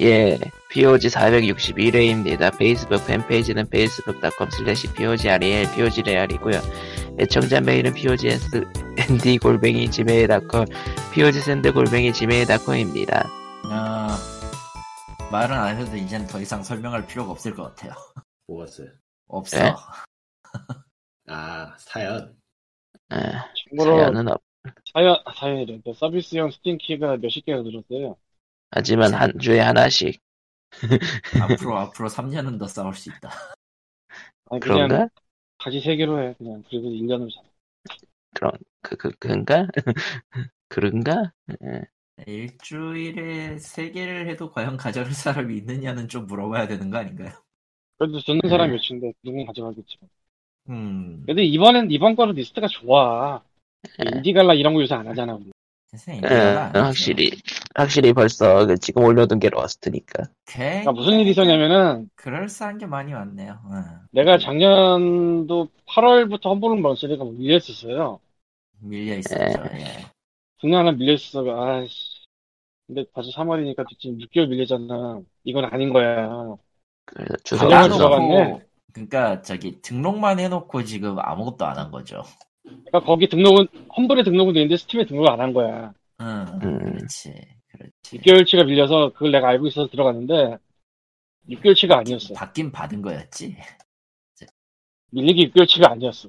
예, POG 461회입니다. 페이스북 팬페이지는 facebook.com slash POGREL, POGREAL이고요. 애청자 메일은 POGSND 골뱅이 gmail.com, POGSND 골뱅이 gmail.com입니다. 어, 말은 안 해도 이젠 더 이상 설명할 필요가 없을 것 같아요. 무엇을? 없어. 네? 아, 사연. 아, 사연은 없, 사연 사연이래. 그 서비스용 스팀키가 몇십 개가 늘었어요. 하지만 한 주에 하나씩. 앞으로 앞으로 3년은 더 싸울 수 있다. 아니 그런가? 다시 세 개로 해. 그냥 그리고 1년으로 잡아. 그런, 그, 그, 그런가? 그런가? 예. 일주일에 3개를 해도 과연 가져갈 사람이 있느냐는 좀 물어봐야 되는 거 아닌가요? 그래도 듣는 사람이 몇인데 누군 가져가겠지. 음, 근데 이번엔 이번 거는 리스트가 좋아. 인디갈라 이런 거 요새 안 하잖아. 우리. 예. 확실히, 확실히 벌써 그 지금 올려둔 게 로스트니까. 그러니까 무슨 일이 있었냐면은 그럴싸한 게 많이 왔네요. 어. 내가 작년도 8월부터 험블은 먼스리가 밀렸었어요. 밀려 있었죠. 예. 중간에 밀렸어. 아씨. 근데 벌써 3월이니까 지금 6개월 밀렸잖아. 이건 아닌 거야. 그래서 주소, 주소. 들어갔네. 그러니까 저기 등록만 해놓고 지금 아무것도 안 한 거죠. 그러니까 거기 등록은 험블에 등록은 돼 있는데 스팀에 등록을 안 한 거야. 응, 음. 그렇지, 그렇지. 6개월치가 밀려서 그걸 내가 알고 있어서 들어갔는데 6개월치가 아니었어. 받긴 받은 거였지. 밀리기 6개월치가 아니었어.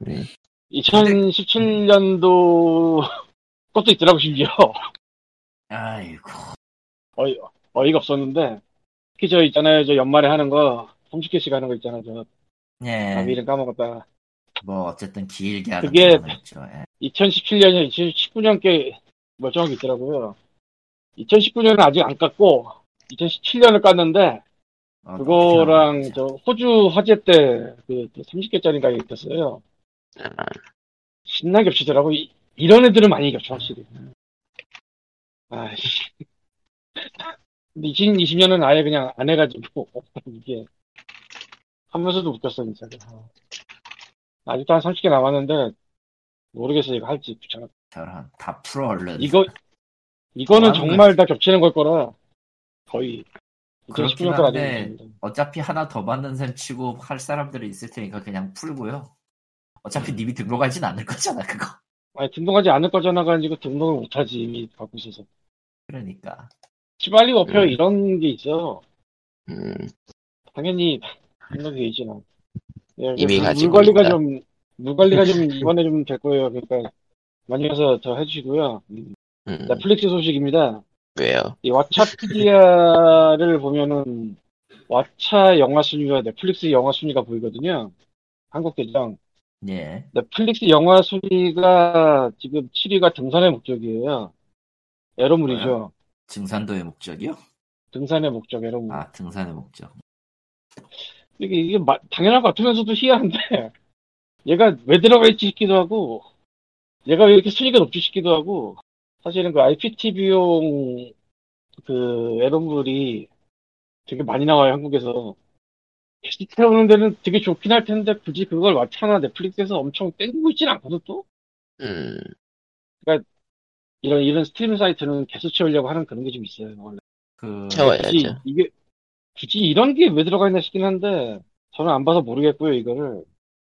네. 2017년도 것도 있더라고 심지어 아이고. 어이, 어이가 없었는데 특히 저 있잖아요 저 연말에 하는 거 30개씩 하는 거 있잖아 저 예. 아, 이름 까먹었다 뭐 어쨌든 길게 하는 그게- 거있죠. 예. 2017년이 2019년께 멀쩡하게 있더라고요. 2019년은 아직 안 깠고 2017년을 깠는데 어, 그거랑 저 호주 화재 때그 30개짜리가 있었어요. 아, 신나게 겹치더라고. 이, 이런 애들은 많이 겹쳐 확실히. 아씨. 근데 2020년은 아예 그냥 안 해가지고 이게 하면서도 웃겼어 진짜 아. 아직도 한 30개 남았는데 모르겠어 이거 할지 귀찮아 저런 다 풀어 얼른. 이거 이거는 정말 다 겹치는 걸 거라 거의 그렇긴 2019년 거라 한데 어차피 하나 더 받는 셈 치고 할 사람들이 있을 테니까 그냥 풀고요. 어차피 님이 등록하진 않을 거잖아 그거. 아니 등록하지 않을 거잖아 가지고 등록을 못하지 이미 갖고 있어서 그러니까. 시발리 워페어 음. 이런 게 있어 음, 당연히 등록이 돼 있지 나. 예, 이미 물- 가지고 물 관리가 있다. 좀, 물 관리가 좀 이번에 좀 될 거예요. 그러니까 많이 가서 더 해주시고요. 음, 음, 넷플릭스 소식입니다. 왜요? 이 왓챠피디아를 보면은 왓챠 영화 순위와 넷플릭스 영화 순위가 보이거든요. 한국 계정. 예. 넷플릭스 영화 순위가 지금 7위가 등산의 목적이에요. 에러물이죠. 증산도의 목적이요? 등산의 목적 에러물. 아 등산의 목적. 이게, 이게 마- 당연한 것 같으면서도 희한한데, 얘가 왜 들어가 있지 싶기도 하고, 얘가 왜 이렇게 순위가 높지 싶기도 하고, 사실은 그 IPTV용 그 에런물이 되게 많이 나와요, 한국에서. 게스트 태우는 데는 되게 좋긴 할 텐데, 굳이 그걸 왓챠나 넷플릭스에서 엄청 땡기고 있진 않거든, 또? 음, 이런, 이런 스트리밍 사이트는 개수 채우려고 하는 그런 게 좀 있어요, 원래. 그 굳이, 채워야죠. 이게, 굳이 이런 게 왜 들어가 있나 싶긴 한데, 저는 안 봐서 모르겠고요, 이거를.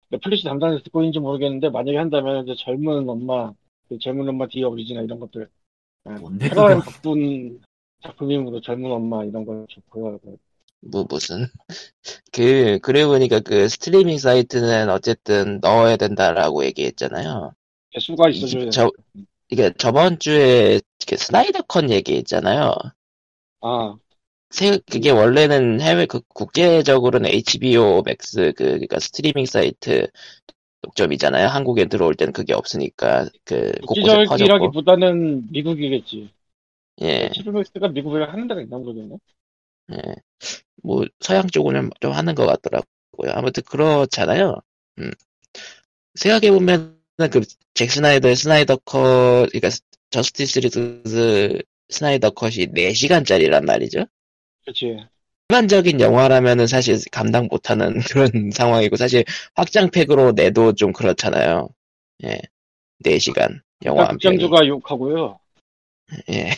넷플릭스 담당에서 듣고 있는지 모르겠는데, 만약에 한다면, 이제 젊은 엄마, 그 젊은 엄마 the original 이런 것들, 뭔데 테러에 그거? 바쁜 작품이므로 젊은 엄마 이런 거 좋고요. 뭐, 무슨. 그, 그래 보니까 그 스트리밍 사이트는 어쨌든 넣어야 된다라고 얘기했잖아요. 개수가 있어줘야 돼. 저, 이게 저번 주에 그 스나이더컨 얘기했잖아요. 아, 세, 그게 원래는 해외, 그, 국제적으로는 HBO 맥스, 그, 그니까 스트리밍 사이트 독점이잖아요. 한국에 들어올 때는 그게 없으니까, 그, 곳곳에. 국제적이라기보다는 미국이겠지. 예, HBO 맥스가 미국에 하는 데가 있나 모르겠네. 예. 뭐, 서양 쪽은 좀 하는 것 같더라고요. 아무튼 그렇잖아요. 음. 생각해보면, 그, 잭 스나이더의 스나이더 컷, 그니까, 저스티스 리그 스나이더 컷이 4시간짜리란 말이죠. 그치. 일반적인 영화라면은 사실 감당 못하는 그런 상황이고 사실 확장팩으로 내도 좀 그렇잖아요. 예. 4 시간 영화 한 편이. 극장주가 욕하고요. 예.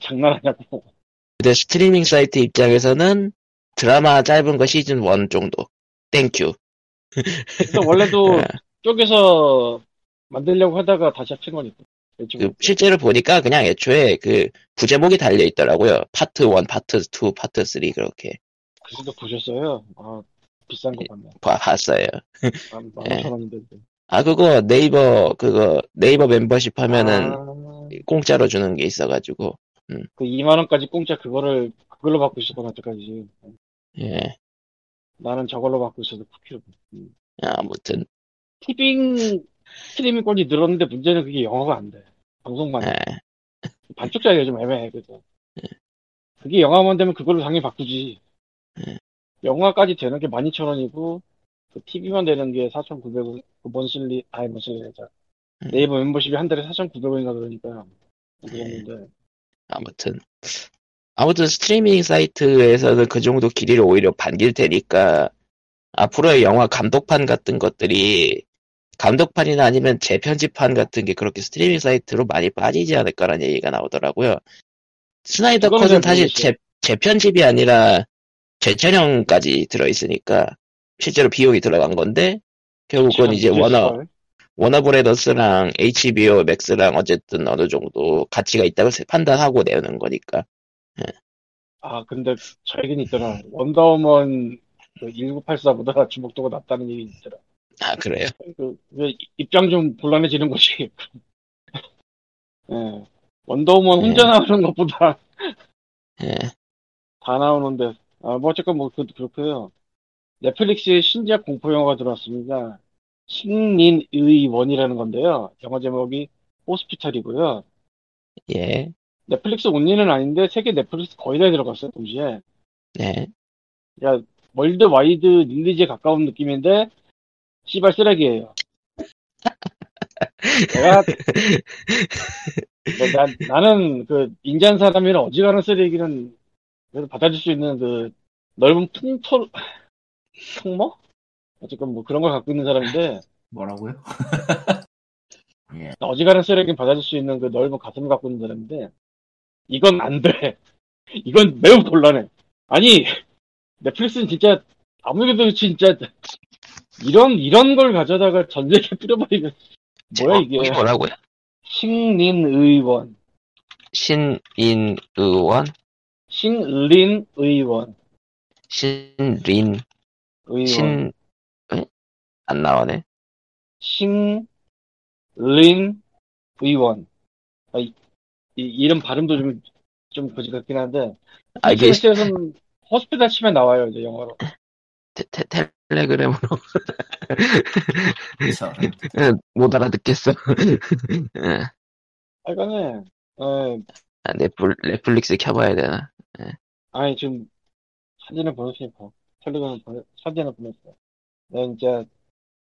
장난하냐고. 근데 스트리밍 사이트 입장에서는 드라마 짧은 거 시즌 1 정도. Thank you. 원래도 예. 쪽에서 만들려고 하다가 다시 합친 거니까. 그 실제로 보니까 그냥 애초에 그 부제목이 달려 있더라고요. 파트 1, 파트 2, 파트 3 그렇게 그래도 보셨어요? 아, 비싼 거 봤네. 봐- 봤어요. 예. 원인데. 아 그거 네이버 그거 네이버 멤버십 하면은 아, 공짜로 주는 게 있어가지고 그 2만 원까지 공짜 그거를 그걸로 받고 있었구나 여태까지. 예 나는 저걸로 받고 있어도 쿠키로. 음. 아무튼 티빙 스트리밍권이 늘었는데 문제는 그게 영어가 안 돼. 방송만. 해. 예, 반쪽짜리가 좀 애매해, 그래서. 그게 영화만 되면 그걸로 당연히 바꾸지. 예. 영화까지 되는 게 12,000원이고, 그 TV만 되는 게 4,900원, 그 먼슬리, 아니, 먼슬리자. 음. 네이버 멤버십이 한 달에 4,900원인가 그러니까. 그 정도인데. 아무튼 아무튼 스트리밍 사이트에서는 그 정도 길이를 오히려 반길 테니까 앞으로의 영화 감독판 같은 것들이 감독판이나 아니면 재편집판 같은 게 그렇게 스트리밍 사이트로 많이 빠지지 않을까라는 얘기가 나오더라고요. 스나이더 컷은 잘 사실 모르겠어요. 재, 재편집이 아니라 재촬영까지 들어있으니까 실제로 비용이 들어간 건데 결국은 이제 워너 워너브라더스랑 HBO 맥스랑 어쨌든 어느 정도 가치가 있다고 세- 판단하고 내는 거니까. 아, 근데 저 얘기는 있더라. 원더우먼 그 1984보다 주목도가 낮다는 얘기 있더라. 아, 그래요? 그, 왜 입장 좀 곤란해지는 거지. 예. 원더우먼 혼자 예. 나오는 것보다 예. 다 나오는데, 아, 뭐, 어쨌건 뭐, 그, 그렇고요 넷플릭스에 신작 공포 영화가 들어왔습니다. 신린의 원이라는 건데요. 영화 제목이 호스피탈이고요. 예. 넷플릭스 온리는 아닌데, 세계 넷플릭스 거의 다 들어갔어요, 동시에. 네. 야, worldwide release에 가까운 느낌인데, 씨발 쓰레기예요. 내가, 나, 나- 나는 그, 인자한 사람이나 어지간한 쓰레기는 그래도 받아줄 수 있는 그, 넓은 풍토, 풍모? 어쨌건 뭐 그런 걸 갖고 있는 사람인데, 뭐라고요? 예. 어지간한 쓰레기는 받아줄 수 있는 그 넓은 가슴을 갖고 있는 사람인데, 이건 안 돼. 이건 매우 곤란해. 아니, 넷플릭스는 진짜, 아무래도 진짜, 이런, 이런 걸 가져다가 전 세계에 뿌려버리면, 뭐야 이게. 제목이 뭐라고요? 신린 의원. 신인 의원? 신린 의원. 신린, 의원. 신, 에? 안 나오네. 신린 의원. 아, 이, 이 이름 발음도 좀, 좀 거지 같긴 한데, 아, 이게 호스피탈 치면 나와요, 이제 영어로. 테, 테, 텔레그램으로 예, 못 알아듣겠어. 예. 하여간에, 어, 아, 넷플, 넷플릭스 켜봐야 되나? 아니, 지금 사진을 보냈으니까. 텔레그램 보내, 사진을 보냈어. 네, 진짜,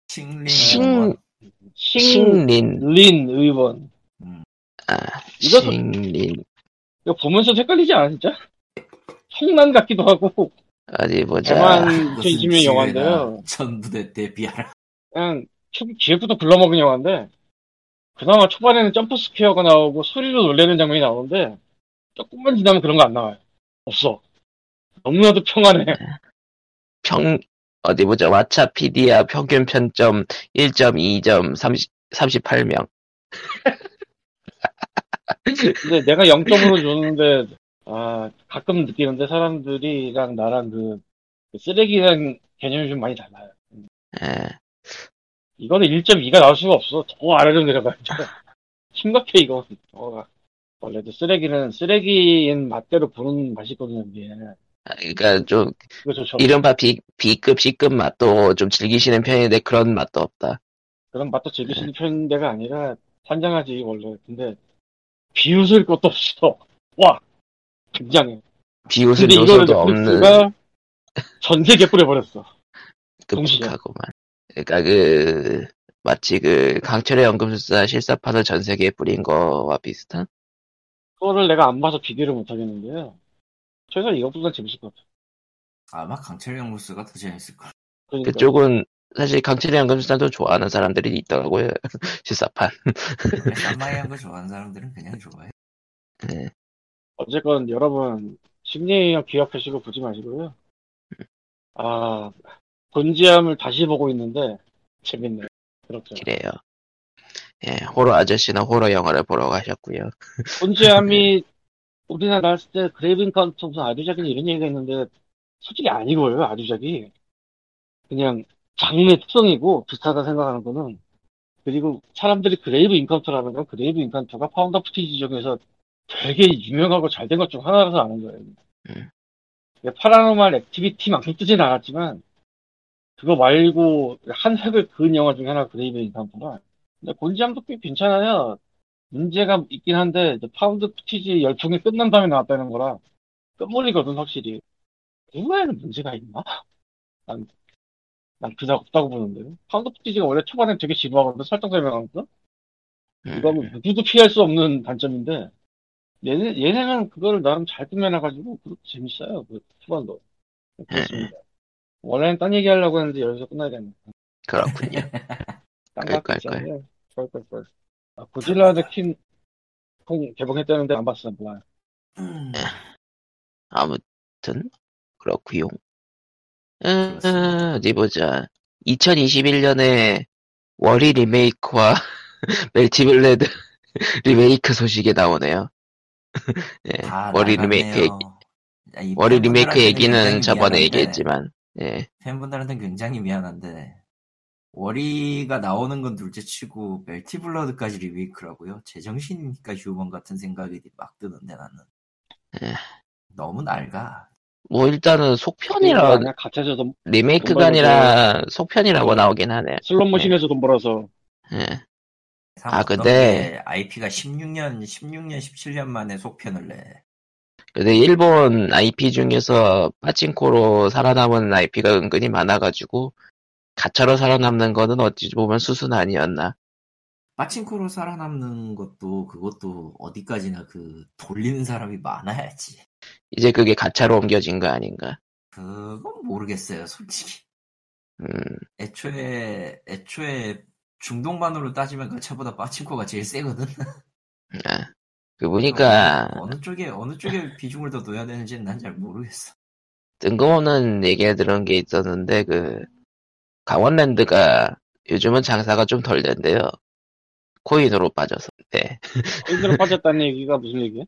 칭린 신- 신린 신린, 의원. 음, 아, 이거- 신린. 이거 보면서 헷갈리지 않아, 진짜? 성난 같기도 하고, 어디 보자. 대만 진심의 영화인데요. 전부대 때 비하라. 그냥 초, 기획부터 불러먹은 영화인데, 그나마 초반에는 점프 스퀘어가 나오고 소리로 놀래는 장면이 나오는데, 조금만 지나면 그런 거 안 나와요. 없어. 너무나도 평안해. 평, 어디 보자. 왓챠 피디아 평균 편점 1.2점 30, 38명. 근데 내가 0점으로 줬는데, 아, 가끔 느끼는데 사람들이랑 나랑 그, 그 쓰레기라는 개념이 좀 많이 달라요. 예. 이거는 1.2가 나올 수가 없어. 더 아래로 내려가야죠. 심각해, 이거. 어, 원래도 쓰레기는 쓰레기인 맛대로 부는 맛이 있거든요, 이게. 아, 그러니까 좀. 이른바 B, B급, C급 맛도 좀 즐기시는 편인데 그런 맛도 없다. 그런 맛도 수 있는 편인데가 아니라, 산장하지, 원래. 근데, 비웃을 것도 없어. 와! 굉장해. 비웃을 요소도 없는 전 세계 뿌려버렸어. 동시에. 끔찍하구만. 그러니까 그 마치 그 강철의 연금술사 실사판을 전 세계에 뿌린 거와 비슷한? 그거를 내가 안 봐서 비교를 못 하겠는데요. 최소한 이것보다 재밌을 것 같아. 아마 강철 영무스가 더 재밌을 걸. 그러니까 그쪽은 사실 강철의 연금술사도 좋아하는 사람들이 있더라고요. 실사판. 쌈마이 한 거 좋아하는 사람들은 그냥 좋아해. 예. 어쨌건 여러분 심리학 기억하시고 보지 마시고요. 아 곤지암을 다시 보고 있는데 재밌네요. 그렇죠. 그래요. 예, 호러 아저씨는 호러 영화를 보러 가셨고요. 곤지암이 우리나라 나왔을 때 Grave Encounter 무슨 아류작이나 이런 얘기가 있는데 솔직히 아니고요 아류작이 그냥 장르의 특성이고 비슷하다 생각하는 거는 그리고 사람들이 Grave Encounter라는 건 Grave Encounter가 found footage 중에서 되게 유명하고 잘 된 것 중 하나라서 아는 거예요. 음. Paranormal Activity만큼 뜨진 않았지만 그거 말고 한 획을 그은 영화 중에 하나가 Grave Encounter라 근데 곤지암도 꽤 괜찮아요. 문제가 있긴 한데 found footage 열풍이 끝난 다음에 나왔다는 거라 끝물이거든 확실히 이거에는 문제가 있나? 난, 난 그냥 없다고 보는데 found footage가 원래 초반에 되게 지루하거든 설정 설명하면서 음, 이거 뭐 누구도 피할 수 없는 단점인데 얘네, 얘네는 그거를 나름 잘 꾸며놔가지고 그것도 재밌어요 그 초반도 그렇습니다 원래는 딴 얘기 하려고 했는데 여기서 끝나야겠네 그렇군요. 딴거 깔깔깔. 있잖아요 깔깔깔 아, 고질라 킹콩 개봉했다는데 안 봤어 몰라 음, 아무튼 그렇구요. 음. 어디 보자. 2021년에 월이 리메이크와 멜티블레드 리메이크 소식이 나오네요. 예, 나갔네요. 리메이크 얘기, 야, 이 월희 리메이크 얘기는 저번에 미안한데, 얘기했지만, 예, 팬분들한테는 굉장히 미안한데 월희가 나오는 건 둘째 치고 Melty Blood까지 리메이크라고요? 제정신이니까 휴먼 같은 생각이 막 드는데 나는 예. 너무 낡아. 뭐 일단은 속편이라 돈, 리메이크가 돈 아니라 속편이라고 나오긴 하네. 슬롯머신에서 돈 벌어서 예. 참 아, 근데- 게 IP가 16년, 16년, 17년 만에 속편을 내. 근데 일본 IP 중에서 파친코로 살아남은 IP가 은근히 많아가지고 가차로 살아남는 거는 어찌 보면 수순 아니었나. 빠친코로 살아남는 것도 그것도 어디까지나 그 돌리는 사람이 많아야지. 이제 그게 가차로 옮겨진 거 아닌가. 그건 모르겠어요, 솔직히. 음, 애초에 애초에 중동반으로 따지면 가차보다 빠친코가 제일 세거든. 아, 그 보니까 어느 쪽에 어느 쪽에 비중을 더 둬야 되는지는 난 잘 모르겠어. 뜬금없는 얘기 들은 게 있었는데 그 강원랜드가 요즘은 장사가 좀 덜 된대요. 코인으로 빠져서. 네. 코인으로 빠졌다는 얘기가 무슨 얘기야?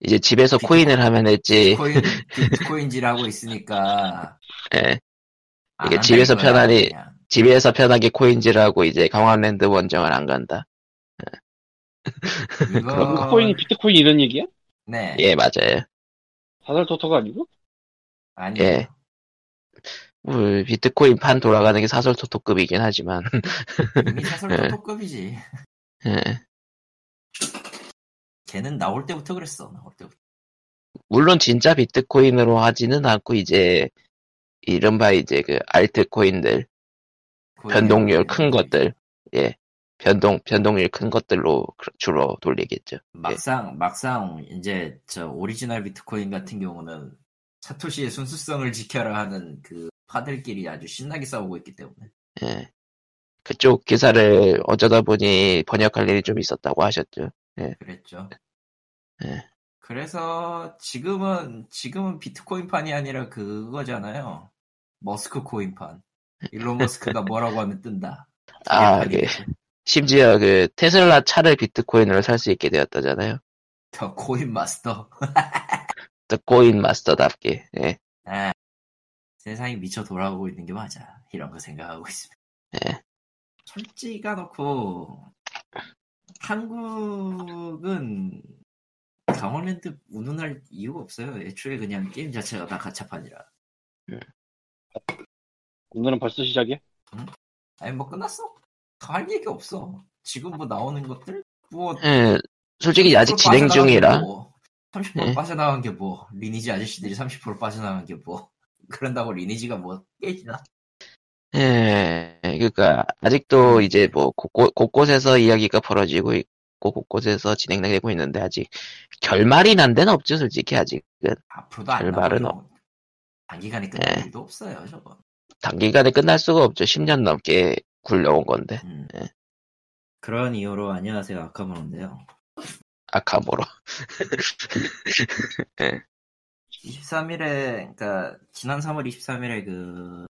이제 집에서 비트 코인- 코인을 하면 했지. 비트코인 비트코인질 하고 있으니까 예. 안 이게 집에서 편안히- 그냥. 집에서 편하게 코인질하고 이제 강원랜드 원정을 안 간다. 이거 그 코인이 비트코인 이런 얘기야? 네 예, 맞아요. 사설 토토가 아니고? 아니 예. 뭐, 비트코인 판 돌아가는 게 사설 토토급이긴 하지만, 이미 사설 예. 토토급이지. 예. 걔는 나올 때부터 그랬어. 나올 때부터. 물론 진짜 비트코인으로 하지는 않고 이제, 이른바 이제 그 알트코인들, 변동률 큰 것들, 예. 변동, 변동률 큰 것들로 주로 돌리겠죠. 막상 막상 이제 저 오리지널 비트코인 같은 경우는 사토시의 순수성을 지켜라 하는 그 파들끼리 아주 신나게 싸우고 있기 때문에 예. 그쪽 기사를 어쩌다 보니 번역할 일이 좀 있었다고 하셨죠. 그랬죠. 예. 그래서 지금은 지금은 비트코인판이 아니라 그거잖아요. 머스크 코인판. 일론 머스크가 뭐라고 하면 뜬다. 아, 예. 판이겠죠. 심지어 그 테슬라 차를 비트코인으로 살 수 있게 되었다잖아요. 더 코인 마스터. 더 코인 마스터답게. 예. 아, 세상이 미쳐 돌아가고 있는 게 맞아. 이런 거 생각하고 있습니다. 예. 솔직히 까놓고 한국은 강원랜드 운운할 이유가 없어요. 애초에 그냥 게임 자체가 다 가차판이라. 오늘은 벌써 시작이야? 아니 뭐 끝났어. 더할 얘기 없어. 지금 뭐 나오는 것들 뭐 예, 솔직히 아직 30% 진행 중이라. 게 뭐, 30% 예. 빠져나간 게 뭐, 리니지 아저씨들이 30% 빠져나간 게 뭐, 그런다고 리니지가 뭐 깨지나? 예, 그러니까 아직도 이제 뭐 곳곳, 곳곳에서 이야기가 벌어지고 있고 곳곳에서 진행되고 있는데 아직 결말이 난 데는 없죠, 솔직히 아직은. 앞으로도 안 결말은 나오고 단기간에 끝날 예. 일도 없어요, 저거. 단기간에 끝날 수가 없죠. 10년 넘게 굴려온 건데. 음. 예. 그런 이유로 안녕하세요 아카모노인데요. 아카모로. 23일에 그러니까 지난 3월 23일에 그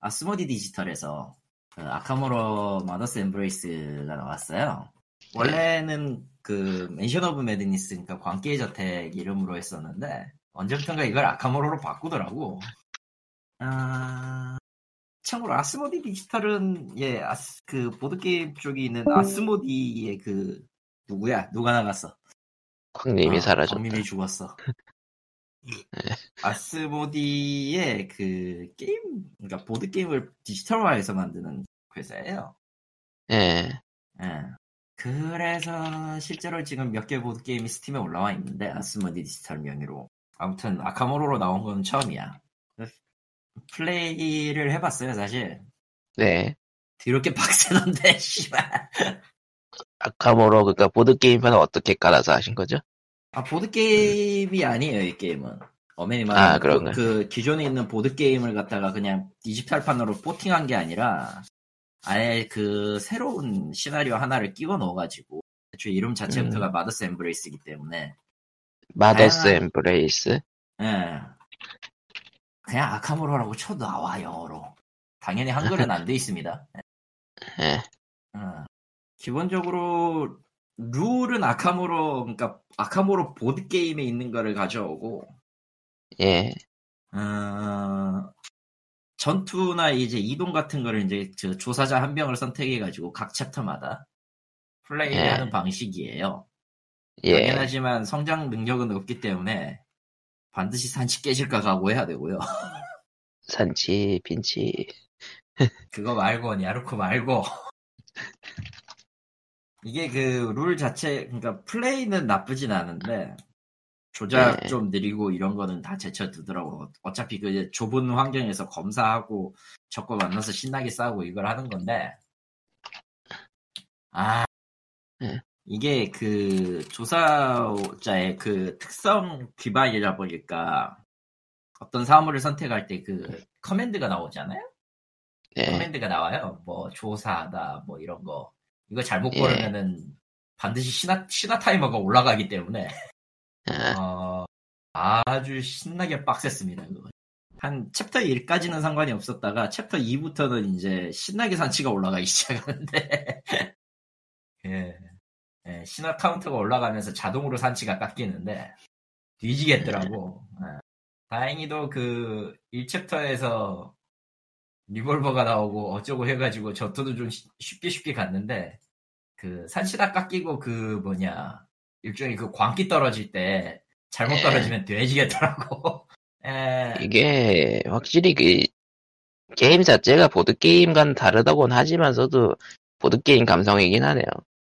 Asmodee Digital에서 그 Arkham Horror Mother's Embrace가 나왔어요. 원래는 그 Mansion of Madness 그러니까 광기의 저택 이름으로 했었는데 언제부턴가 이걸 Arkham Horror로 바꾸더라고. 아 참고로 Asmodee Digital은 예 아스 그 보드 게임 쪽에 있는 Asmodee의 그 누구야 누가 나갔어? 광님이 아, 사라졌다. 광님이 죽었어. Asmodee의 그 게임, 그러니까 보드 게임을 디지털화해서 만드는 회사예요. 예. 예. 그래서 실제로 지금 몇 개 보드 게임이 Steam에 올라와 있는데 Asmodee Digital 명의로. 아무튼 Arkham Horror로 나온 건 처음이야. 플레이를 해봤어요, 사실. 네. 뒤지게 빡세던데, 씨발. Arkham Horror 그니까 보드 게임판을 어떻게 깔아서 하신 거죠? 아, 보드게임이 아니에요, 이 게임은. 어메니 아, 말하는 그런가요? 그, 그 기존에 있는 보드게임을 갖다가 그냥 디지털판으로 porting한 게 아니라 아예 그 새로운 시나리오 하나를 끼워 넣어가지고 애초에 이름 자체부터가 Mother's Embrace이기 때문에 Mother's 다양한- Embrace? 예. 그냥 Arkham Horror라고 쳐도 나와, 영어로. 당연히 한글은 안 돼 있습니다. 예. 어. 기본적으로 룰은 아카모로 그러니까 아카모로 보드 게임에 있는 거를 가져오고 예. 어, 전투나 이제 이동 같은 거를 이제 저 조사자 한 명을 선택해 가지고 각 챕터마다 플레이하는 예. 방식이에요. 예. 당연하지만 성장 능력은 없기 때문에 반드시 산치 깨질까 각오해야 되고요. 산치, 빈치. 그거 말고 야루코 말고 이게 그 룰 자체 그러니까 플레이는 나쁘진 않은데 조작 네. 좀 느리고 이런 거는 다 제쳐두더라고 어차피 그 좁은 환경에서 검사하고 적과 만나서 신나게 싸우고 이걸 하는 건데 아 네. 이게 그 조사자의 그 특성 기반이다 보니까 어떤 사물을 선택할 때 그 command가 나오잖아요 예. command가 나와요. 뭐 조사하다 뭐 이런 거. 이거 잘못 예. 고르면은 반드시 신화 신화 타이머가 올라가기 때문에 아, 어, 아주 신나게 빡셌습니다. 그거. 한 챕터 1까지는 상관이 없었다가 챕터 2부터는 이제 신나게 산치가 올라가기 시작하는데 예. 예, 신화 카운터가 올라가면서 자동으로 산치가 깎이는데 뒤지겠더라고. 예. 다행히도 그 1chapter에서 리볼버가 나오고 어쩌고 해가지고 전투도 좀 쉬- 쉽게 쉽게 갔는데 그 산치 다 깎이고 그 뭐냐 일종의 그 광기 떨어질 때 잘못 예. 떨어지면 뒤지겠더라고. 예. 이게 확실히 그 게임 자체가 보드 게임과는 다르다고는 하지만서도 보드 게임 감성이긴 하네요.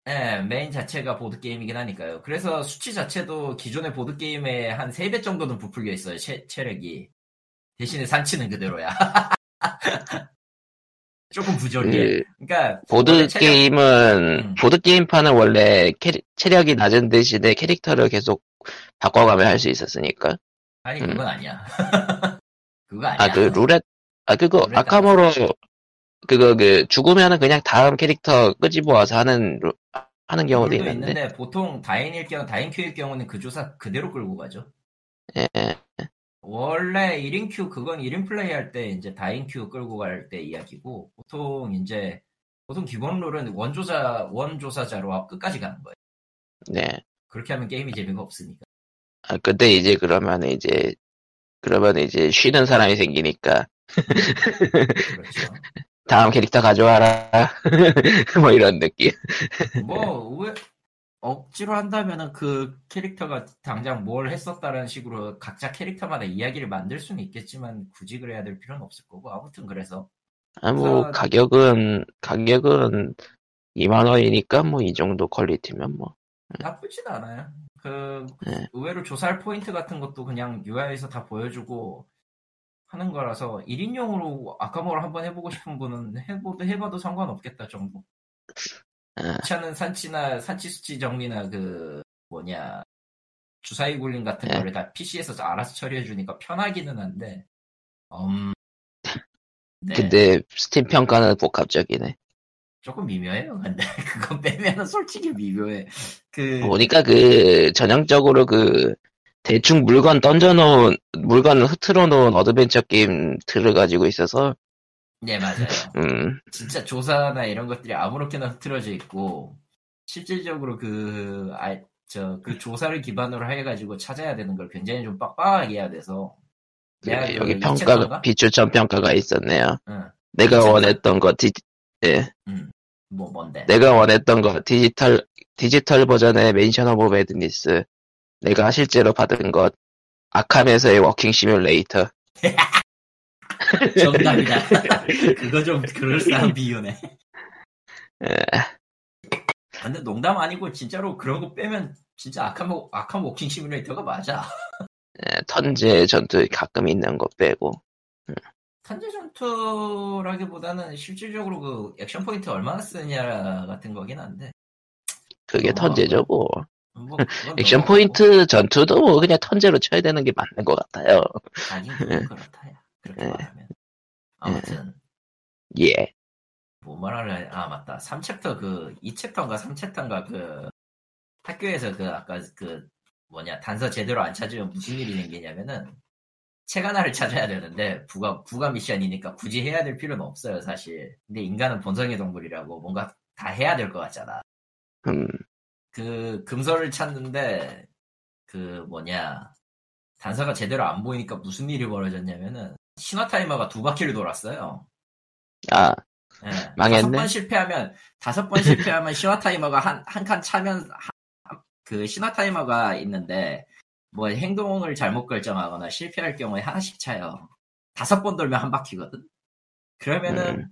예, 메인 자체가 보드게임이긴 하니까요. 그래서 수치 자체도 기존의 보드게임의 한 3배 정도는 부풀려 있어요, 체, 체력이. 대신에 산치는 그대로야. 조금 부족해. 그 그러니까 보드 원래 체력- 게임은 음. 보드 게임판은 원래 캐리- 체력이 낮은 대신에 캐릭터를 계속 바꿔가며 할 수 있었으니까. 아니 음. 그건 아니야. 그거 아니야. 아 그 룰렛 아 그거 Arkham Horror 그거 그 죽으면은 그냥 다음 캐릭터 끄집어 와서 하는 루- 하는 경우도 있는데. 있는데 보통 다인일 경우 다인 queue일 경우는 그 조사 그대로 끌고 가죠. 예. 원래 1인 queue 그건 1인 플레이 할 때 이제 다인 queue 끌고 갈 때 이야기고 보통 이제 보통 기본 룰은 원조사 원조사자로 끝까지 가는 거예요. 네. 그렇게 하면 게임이 재미가 없으니까. 아 근데 이제 그러면 이제 그러면 이제 쉬는 사람이 생기니까 그렇죠. 다음 캐릭터 가져와라 뭐 이런 느낌. 뭐 왜 억지로 한다면은 그 캐릭터가 당장 뭘 했었다라는 식으로 각자 캐릭터마다 이야기를 만들 수는 있겠지만 굳이 그래야 될 필요는 없을 거고 아무튼 그래서 아 뭐 그래서- 가격은 가격은 2만 원이니까 뭐 이 정도 퀄리티면 뭐. 나쁘진 않아요. 그 네. 의외로 조사할 포인트 같은 것도 그냥 UI에서 다 보여주고 하는 거라서 1인용으로 아까모를 한번 해보고 싶은 분은 해봐도 해봐도 상관없겠다 정도. 아, 차는 산치나 산치 수치 정리나 그 뭐냐 주사위 굴림 같은 네. 거를 다 PC에서 알아서 처리해 주니까 편하기는 한데 음 네. 근데 스팀 평가는 복합적이네. 조금 미묘해요. 근데 그거 빼면은 솔직히 미묘해. 그 보니까 그 전형적으로 그 대충 물건 던져놓은 물건을 흐트러 놓은 어드벤처 게임 틀을 가지고 있어서 네 맞아요. 음 진짜 조사나 이런 것들이 아무렇게나 흐트러져 있고 실질적으로 그, 아, 저, 그 조사를 기반으로 해가지고 찾아야 되는 걸 굉장히 좀 빡빡하게 해야 돼서. 그 내가 그 여기 평가가 chapter인가? 비추천 평가가 있었네요. 응, 내가 챕터? 원했던 거 디, 예, 응. 뭐, 뭔데? 내가 원했던 거 디지털 디지털 버전의 Mansion of Madness 내가 실제로 받은 것 아캄에서의 walking simulator 정답이다. 그거 좀 그럴싸한 비유네. 예, 근데 농담 아니고 진짜로 그런 거 빼면 진짜 아캄, 아캄 walking simulator가 맞아. 예, turn제 전투 가끔 있는 거 빼고 탄재 전투라기보다는 실질적으로 그 액션 포인트 얼마나 쓰느냐 같은 거긴 한데. 그게 어, 턴제죠 뭐 뭐 액션 넘어가고. 포인트 전투도 뭐 그냥 턴제로 쳐야 되는 게 맞는 것 같아요. 아니, 그건 그렇다, 야. 그렇게 예. 말하면. 아무튼, 예, 뭐 말하려, 아, 맞다. 3챕터 그, 2챕터인가 3챕터인가 그, 학교에서 그, 아까 그, 뭐냐, 단서 제대로 안 찾으면 무슨 일이 생기냐면은, 책 하나를 찾아야 되는데, 부가, 부가 미션이니까 굳이 해야 될 필요는 없어요, 사실. 근데 인간은 본성의 동물이라고 뭔가 다 해야 될 것 같잖아. 음, 그, 금서를 찾는데, 그, 뭐냐, 단서가 제대로 안 보이니까 무슨 일이 벌어졌냐면은, 신화 타이머가 두 바퀴를 돌았어요. 아, 예. 망했네. 다섯 번 실패하면 다섯 번 실패하면 신화 타이머가 한 한 칸 차면 한- 한- 그 신화 타이머가 있는데 뭐 행동을 잘못 결정하거나 실패할 경우에 하나씩 차요. 다섯 번 돌면 한 바퀴거든. 그러면은 음.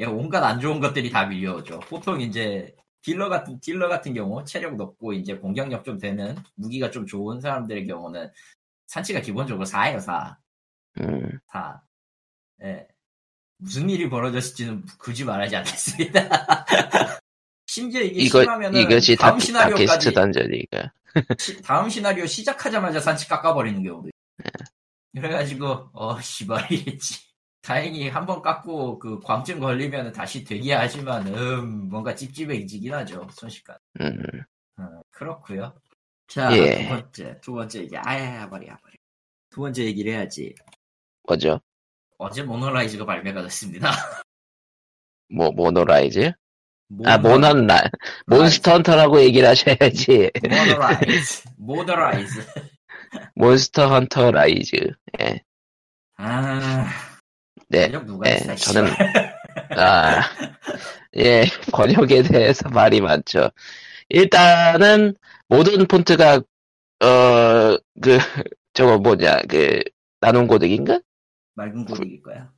예, 온갖 안 좋은 것들이 다 밀려오죠. 보통 이제 딜러 같은 딜러 같은 경우 체력 높고 이제 공격력 좀 되는 무기가 좀 좋은 사람들의 경우는 산치가 기본적으로 4예요, 4. 음, 4. 예. 무슨 일이 벌어졌을지는 굳이 말하지 않겠습니다. 심지어 이게 이거 심하면은 이것이 다음 다, 시나리오까지 시- 다음 시나리오 시작하자마자 산치 깎아버리는 경우도 있어요. 그래가지고 어 씨발 이랬지. 다행히 한 번 깎고 그 광증 걸리면 다시 되긴 하지만 음 뭔가 찝찝해지긴 하죠 순식간. 음, 어, 그렇고요. 자 예. 두 번째 두 번째 얘기 아야 버려 버려. 두 번째 얘기를 해야지. 뭐죠? 어제 몬헌 Rise가 발매가 됐습니다. 뭐 몬헌 Rise? 아 모노- 모넌 라 몬스터 헌터라고 얘기를 하셔야지. 모노라이즈. 모더라이즈. 몬스터 헌터 라이즈. 예, 아, 네, 번역 누가 예, 했어, 저는. 아, 예, 번역에 대해서 말이 많죠. 일단은 모든 폰트가 어 그 저거 뭐냐 그 나눔 고딕인가? 맑은 고딕일 거야.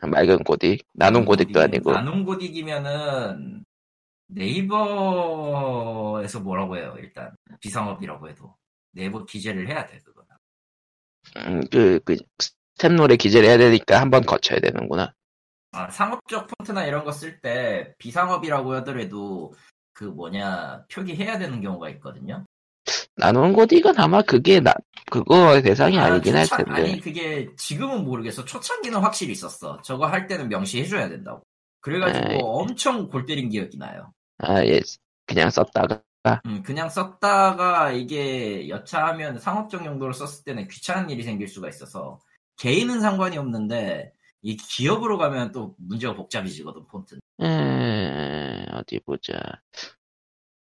맑은 고딕, 나눔 고딕도 아니고 나눔 고딕이면은 네이버에서 뭐라고 해요, 일단. 비상업이라고 해도. 네이버 기재를 해야 돼, 그거는. 음, 그, 그 스텝롤에 기재를 해야 되니까 한 번 거쳐야 되는구나. 아, 상업적 폰트나 이런 거 쓸 때 비상업이라고 하더라도 그 뭐냐, 표기해야 되는 경우가 있거든요. 나눔 고딕은 아마 그게 나 그거 대상이 아, 니긴 할 초창- 텐데. 아니, 그게 지금은 모르겠어. 초창기는 확실히 있었어. 저거 할 때는 명시해줘야 된다고. 그래가지고 에이. 엄청 골 때린 기억이 나요. 아, 예, 그냥 썼다가 음, 그냥 썼다가 이게 여차하면 상업적 용도로 썼을 때는 귀찮은 일이 생길 수가 있어서 개인은 상관이 없는데 이 기업으로 가면 또 문제가 복잡해지거든 폰트는. 에, 어디 보자.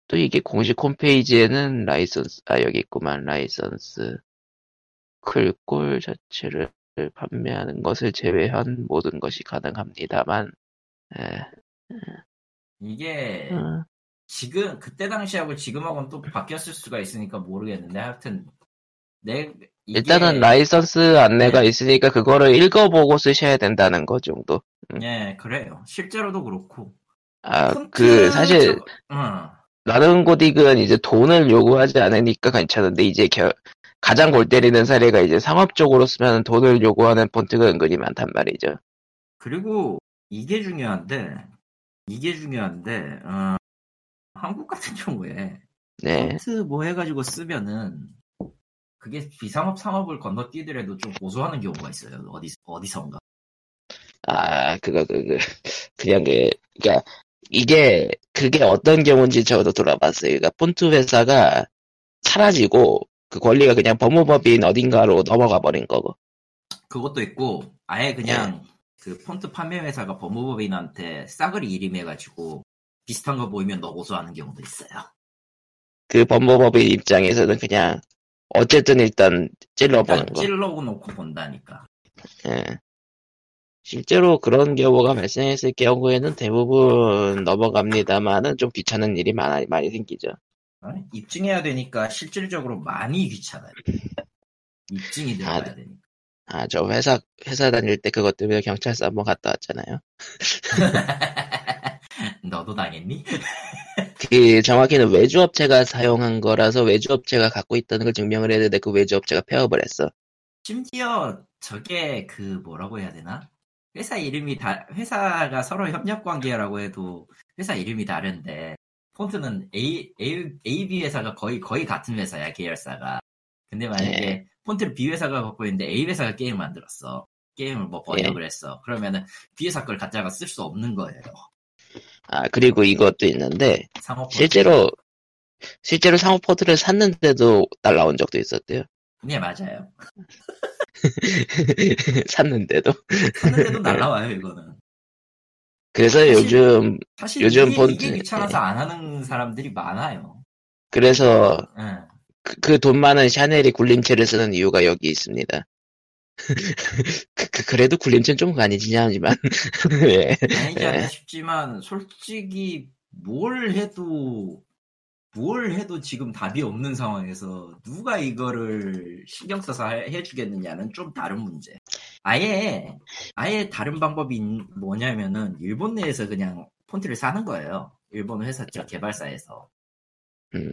또 이게 공식 홈페이지에는 라이선스, 아, 여기 있구만, 라이선스. 클골 자체를 판매하는 것을 제외한 모든 것이 가능합니다만, 에, 이게 어, 지금 그때 당시하고 지금하고는 또 바뀌었을 수가 있으니까 모르겠는데 하여튼 내 일단은 라이선스 안내가 네. 있으니까 그거를 읽어보고 쓰셔야 된다는 거 정도. 예 그래요 실제로도 그렇고 아, 그, 사실, 저거- 응. 나는 고딕은 이제 돈을 요구하지 않으니까 괜찮은데, 이제 겨- 가장 골 때리는 사례가 이제 상업적으로 쓰면 돈을 요구하는 폰트가 은근히 많단 말이죠. 그리고 이게 중요한데 이게 중요한데 어, 한국 같은 경우에 네. 폰트 뭐 해가지고 쓰면은 그게 비상업 상업을 건너뛰더라도 좀 고소하는 경우가 있어요 어디 어디선가 아, 그거, 그, 그, 그냥 그, 그니까, 이게 그게 어떤 경우인지 저도 돌아봤어요. 그러니까 폰트 회사가 사라지고 그 권리가 그냥 법무법인 어딘가로 넘어가 버린 거고. 그것도 있고 아예 그냥 네. 그 폰트 판매 회사가 법무법인한테 싸그리 일임해가지고 비슷한 거 보이면 너 고소하는 경우도 있어요. 그 법무법인 입장에서는 그냥 어쨌든 일단 찔러보는 일단 거. 찔러 놓고 본다니까. 예. 실제로 그런 경우가 발생했을 경우에는 대부분 넘어갑니다만은 좀 귀찮은 일이 많이, 많이 생기죠. 어? 입증해야 되니까 실질적으로 많이 귀찮아요. 입증이 들어가야 되니까. 아, 저 회사, 회사 다닐 때 그것 때문에 경찰서 한번 갔다 왔잖아요. 너도 당했니? 그, 정확히는 외주업체가 사용한 거라서 외주업체가 갖고 있다는 걸 증명을 해야 되는데 그 외주업체가 폐업을 했어. 심지어 저게 그 뭐라고 해야 되나? 회사 이름이 다 회사가 서로 협력 관계라고 해도 회사 이름이 다른데 폰트는 A, A, AB 회사가 거의 거의 같은 회사야 계열사가. 근데 만약에 네. 폰트를 B 회사가 갖고 있는데 A 회사가 게임 만들었어. 게임을 뭐 번역을 네. 했어. 그러면은 B 회사 걸 갖다가 쓸 수 없는 거예요. 아, 그리고 이것도 있는데, 실제로, 실제로 상호 포트를 샀는데도 날라온 적도 있었대요. 네 맞아요. 샀는데도. 샀는데도 날라와요 이거는. 그래서 사실- 요즘, 사실 요즘 이게, 폰트- 이게 귀찮아서 안 하는 사람들이 많아요. 그래서 응. 그돈 많은 샤넬이 굴림체를 쓰는 이유가 여기 있습니다. 그, 그, 그래도 굴림체는 좀 아니지냐 하지만. 예. 아니지 않나 예. 싶지만 솔직히 뭘 해도 뭘 해도 지금 답이 없는 상황에서 누가 이거를 신경 써서 해- 해주겠느냐는 좀 다른 문제. 아예 아예 다른 방법이 있- 뭐냐면은 일본 내에서 그냥 폰트를 사는 거예요. 일본 회사 쪽 개발사에서. 음,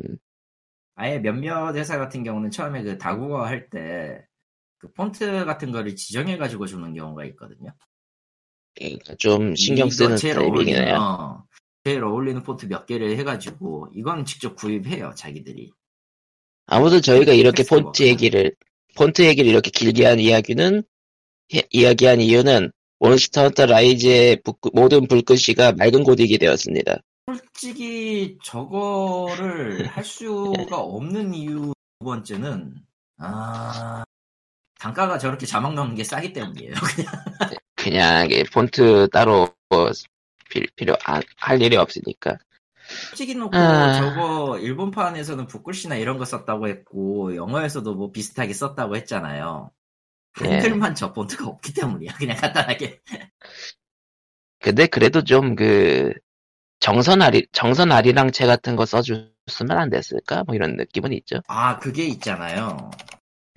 아예 몇몇 회사 같은 경우는 처음에 그 다국어 할 때 그 폰트 같은 거를 지정해 가지고 주는 경우가 있거든요. 그러니까 좀 신경 쓰는 제일 어울리는. 어, 제일 어울리는 폰트 몇 개를 해가지고 이건 직접 구입해요 자기들이. 아무튼 저희가 이렇게 폰트 얘기를, 폰트 얘기를 이렇게 길게 한 이야기는, 해- 이야기한 이유는 몬스터 헌터 라이즈의 북- 모든 폰트가 맑은 고딕이 되었습니다. 솔직히 저거를 할 수가 없는 이유 두 번째는 아 단가가 저렇게 자막 넣는 게 싸기 때문이에요. 그냥 그냥 폰트 따로 뭐 필- 필요, 안- 할 일이 없으니까. 솔직히 놓고 아. 저거 일본판에서는 붓글씨나 이런 거 썼다고 했고 영어에서도 뭐 비슷하게 썼다고 했잖아요. 네. 한글만 저 폰트가 없기 때문이야. 그냥 간단하게. 근데 그래도 좀 그, 정선 아리, 정선 아리랑체 같은 거 써줬으면 안 됐을까? 뭐 이런 느낌은 있죠. 아 그게 있잖아요.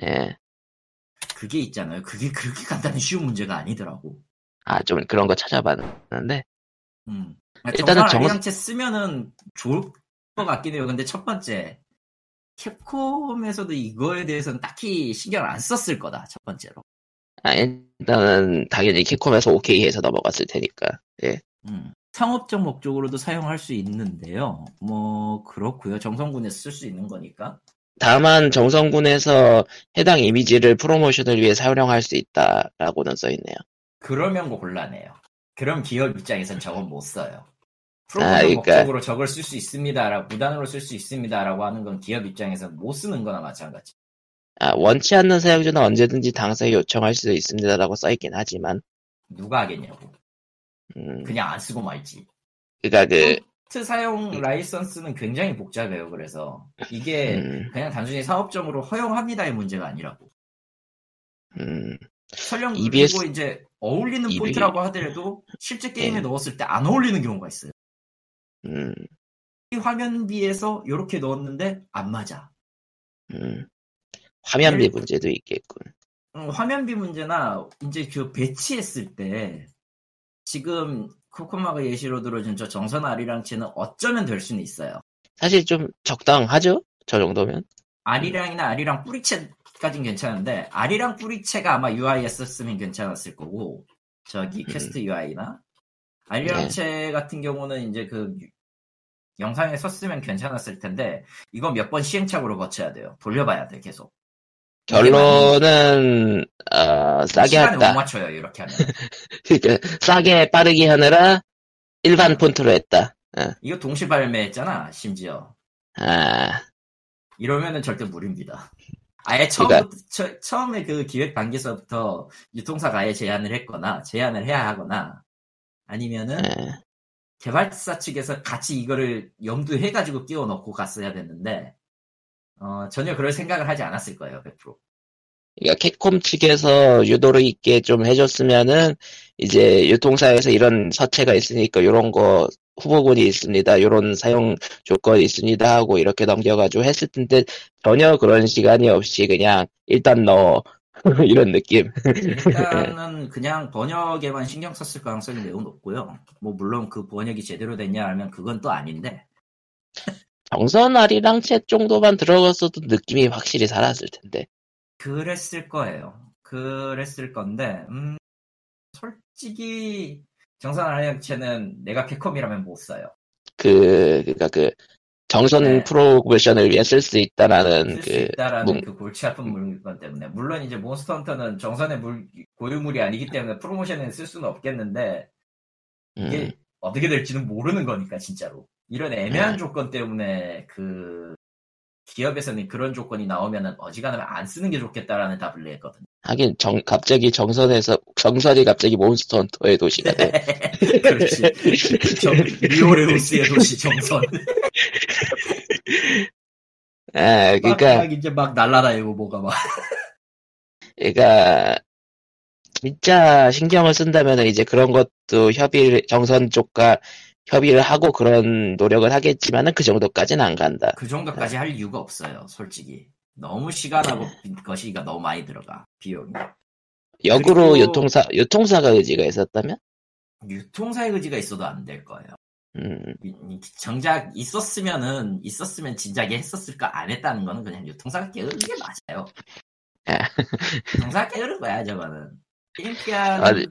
예. 그게 있잖아요. 그게 그렇게 간단히 쉬운 문제가 아니더라고. 아, 좀 그런 거 찾아봤는데. 음. 일단은 정상 정- 아리랑체 쓰면은 좋을 것 같긴 해요. 근데 첫 번째 캡콤에서도 이거에 대해서는 딱히 신경을 안 썼을 거다. 첫 번째로. 아, 일단은 당연히 캡콤에서 오케이 해서 넘어갔을 테니까. 예. 음. 상업적 목적으로도 사용할 수 있는데요. 뭐 그렇고요. 정성군에서 쓸수 있는 거니까. 다만 정성군에서 해당 이미지를 프로모션을 위해 사용할 수 있다라고는 써있네요. 그러면 뭐 곤란해요. 그럼 기업 입장에선 저건 못 써요. 아, 프로모션 그러니까- 목적으로 저걸 쓸 수 있습니다라고 무단으로 쓸 수 있습니다라고 하는 건 기업 입장에서 못 쓰는 거나 마찬가지. 아, 원치 않는 사용자는 언제든지 당사에 요청할 수 있습니다라고 써 있긴 하지만, 누가 하겠냐고. 음, 그냥 안 쓰고 말지. 그니까 그, 폰트 사용 라이선스는 굉장히 복잡해요. 그래서 이게 음, 그냥 단순히 사업적으로 허용합니다의 문제가 아니라고. 음, 설령 EBS 그리고 이제 어울리는 EB 폰트라고 하더라도 실제 게임에 예. 넣었을 때 안 어울리는 경우가 있어요. 음, 이 화면비에서 이렇게 넣었는데 안 맞아. 음. 화면비 예. 문제도 있겠군. 음, 화면비 문제나 이제 그 배치했을 때 지금 코코마가 예시로 들어준 저 정선 아리랑체는 어쩌면 될 수는 있어요. 사실 좀 적당하죠? 저 정도면? 아리랑이나 아리랑 뿌리체까진 괜찮은데 아리랑 뿌리체가 아마 UI에 썼으면 괜찮았을 거고 저기 음. quest UI나 아리랑체 같은 경우는 이제 그 유- 영상에 썼으면 괜찮았을 텐데 이건 몇 번 시행착오를 거쳐야 돼요. 돌려봐야 돼 계속. 결론은, 어, 싸게 시간을 못 했다. 맞춰요 이렇게 하면. 그러니까 싸게 빠르게 하느라 일반 폰트로 했다. 이거 동시 발매했잖아, 심지어. 아, 이러면은 절대 무리입니다. 아예 처음, 그러니까- 처, 처음에 그 기획 단계에서부터 유통사가 아예 제안을 했거나, 제안을 해야 하거나, 아니면은 예. 개발사 측에서 같이 이거를 염두해 가지고 끼워 넣고 갔어야 됐는데, 어, 전혀 그럴 생각을 하지 않았을 거예요, 100%. 그러니까 캡콤 측에서 유도를 있게 좀 해줬으면은 이제 유통사에서 이런 서체가 있으니까 이런 거 후보군이 있습니다. 이런 사용 조건이 있습니다 하고 이렇게 넘겨가지고 했을 텐데 전혀 그런 시간이 없이 그냥 일단 넣어 이런 느낌. 일단은 그냥 번역에만 신경 썼을 가능성이 매우 높고요. 뭐, 물론 그 번역이 제대로 됐냐 하면 그건 또 아닌데, 정선 아리랑 챗 정도만 들어갔어도 느낌이 확실히 살았을 텐데. 그랬을 거예요. 그랬을 건데, 음, 솔직히, 정산 알약체는 내가 캡콤이라면 못 사요. 그 그니까 그 정선 네. 프로그레션을 위해 쓸 수 있다라는 쓸 수 그 있다라는 문- 그 골치 아픈 물건 때문에. 물론 이제 몬스터 헌터는 정선의 물, 고유물이 아니기 때문에 프로모션에 쓸 수는 없겠는데, 이게 음, 어떻게 될지는 모르는 거니까, 진짜로. 이런 애매한 네. 조건 때문에 그, 기업에서는 그런 조건이 나오면은 어지간하면 안 쓰는 게 좋겠다라는 답을 냈거든. 하긴 정 갑자기 정선에서 정선이 갑자기 몬스터 헌터의 도시가 돼. 그렇지. 정, 리오레우스의 도시 정선. 아, 그러니까 막 이제 막 날라다니고 뭐가 막. 그러니까 진짜 신경을 쓴다면 이제 그런 것도 협의를 정선 쪽과 협의를 하고 그런 노력을 하겠지만은 그 정도까지는 안 간다. 그 정도까지 할 이유가 없어요, 솔직히. 너무 시간하고 것이가 너무 많이 들어가, 비용이. 역으로 그리고- 유통사 유통사가 의지가 있었다면, 유통사의 의지가 있어도 안 될 거예요. 음, 정작 있었으면은, 있었으면 진작에 했었을까 안 했다는 거는 그냥 유통사가 게으른 게 맞아요. 아. 유통사가 게으른 거야, 저거는. 게임피아는 아니.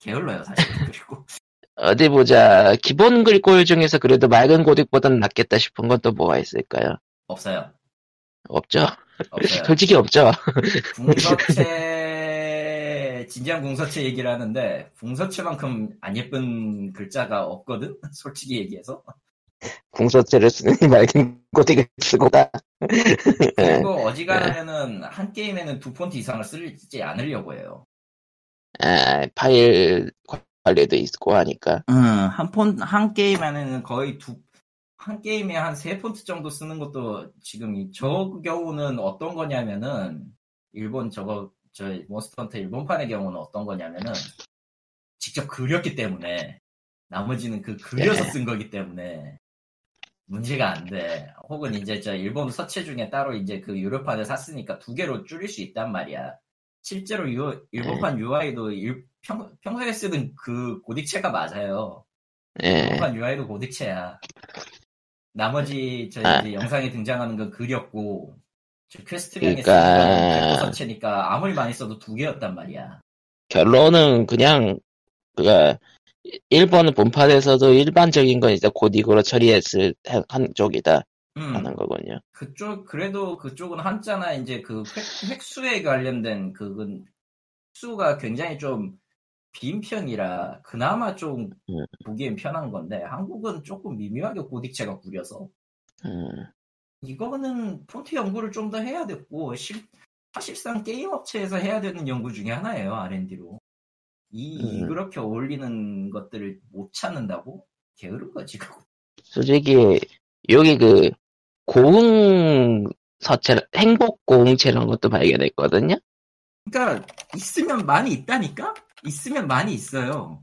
게을러요, 사실. 그리고. 어디 보자. 기본 글꼴 중에서 그래도 맑은 고딕보다는 낫겠다 싶은 건 또 뭐가 있을까요? 없어요. 없죠. 없어요. 솔직히 없죠. 궁서체 진지한 궁서체 얘기를 하는데 궁서체만큼 안 예쁜 글자가 없거든 솔직히 얘기해서 궁서체를 쓰는 맑은 고딕을 쓰고다. 예. 그리고 어지간하면은 한 게임에는 두 폰트 이상을 쓰지 않으려고 해요 아, 파일 관리도 있고 하니까. 응한폰 한 게임에는 거의 두 한 게임에 한 세 폰트 정도 쓰는 것도 지금 이- 저 경우는 어떤 거냐면은 일본 저거 저 몬스터헌터 일본판의 경우는 어떤 거냐면은 직접 그렸기 때문에 나머지는 그 그려서 예. 쓴 거기 때문에 문제가 안 돼. 혹은 이제 저 일본 서체 중에 따로 이제 그 유료판을 샀으니까 두 개로 줄일 수 있단 말이야. 실제로 유- 일본판 UI도 평, 평소에 쓰던 그 고딕체가 맞아요. 예. 일본판 UI도 고딕체야. 나머지 저 아. 영상에 등장하는 건 그렸고 저 퀘스트명에 그러니까- 서체니까 아무리 많이 써도 두 개였단 말이야. 결론은 그냥 그가 일본 본판에서도 일반적인 건 이제 고딕으로 처리했을 한- 한 쪽이다 음. 하는 거군요. 그쪽 그래도 그쪽은 한자나 이제 그 획, 획수에 관련된 그건 획수가 굉장히 좀 빈 편이라 그나마 좀 음. 보기엔 편한 건데 한국은 조금 미묘하게 고딕체가 구려서 음, 이거는 폰트 연구를 좀 더 해야 됐고 실- 사실상 게임 업체에서 해야 되는 연구 중에 하나예요 R&D로 이 음. 그렇게 어울리는 것들을 못 찾는다고 게으른 거지 그거. 솔직히 여기 그 고흥 서체 행복 고흥체 이런 것도 발견했거든요. 그러니까 있으면 많이 있다니까 있으면 많이 있어요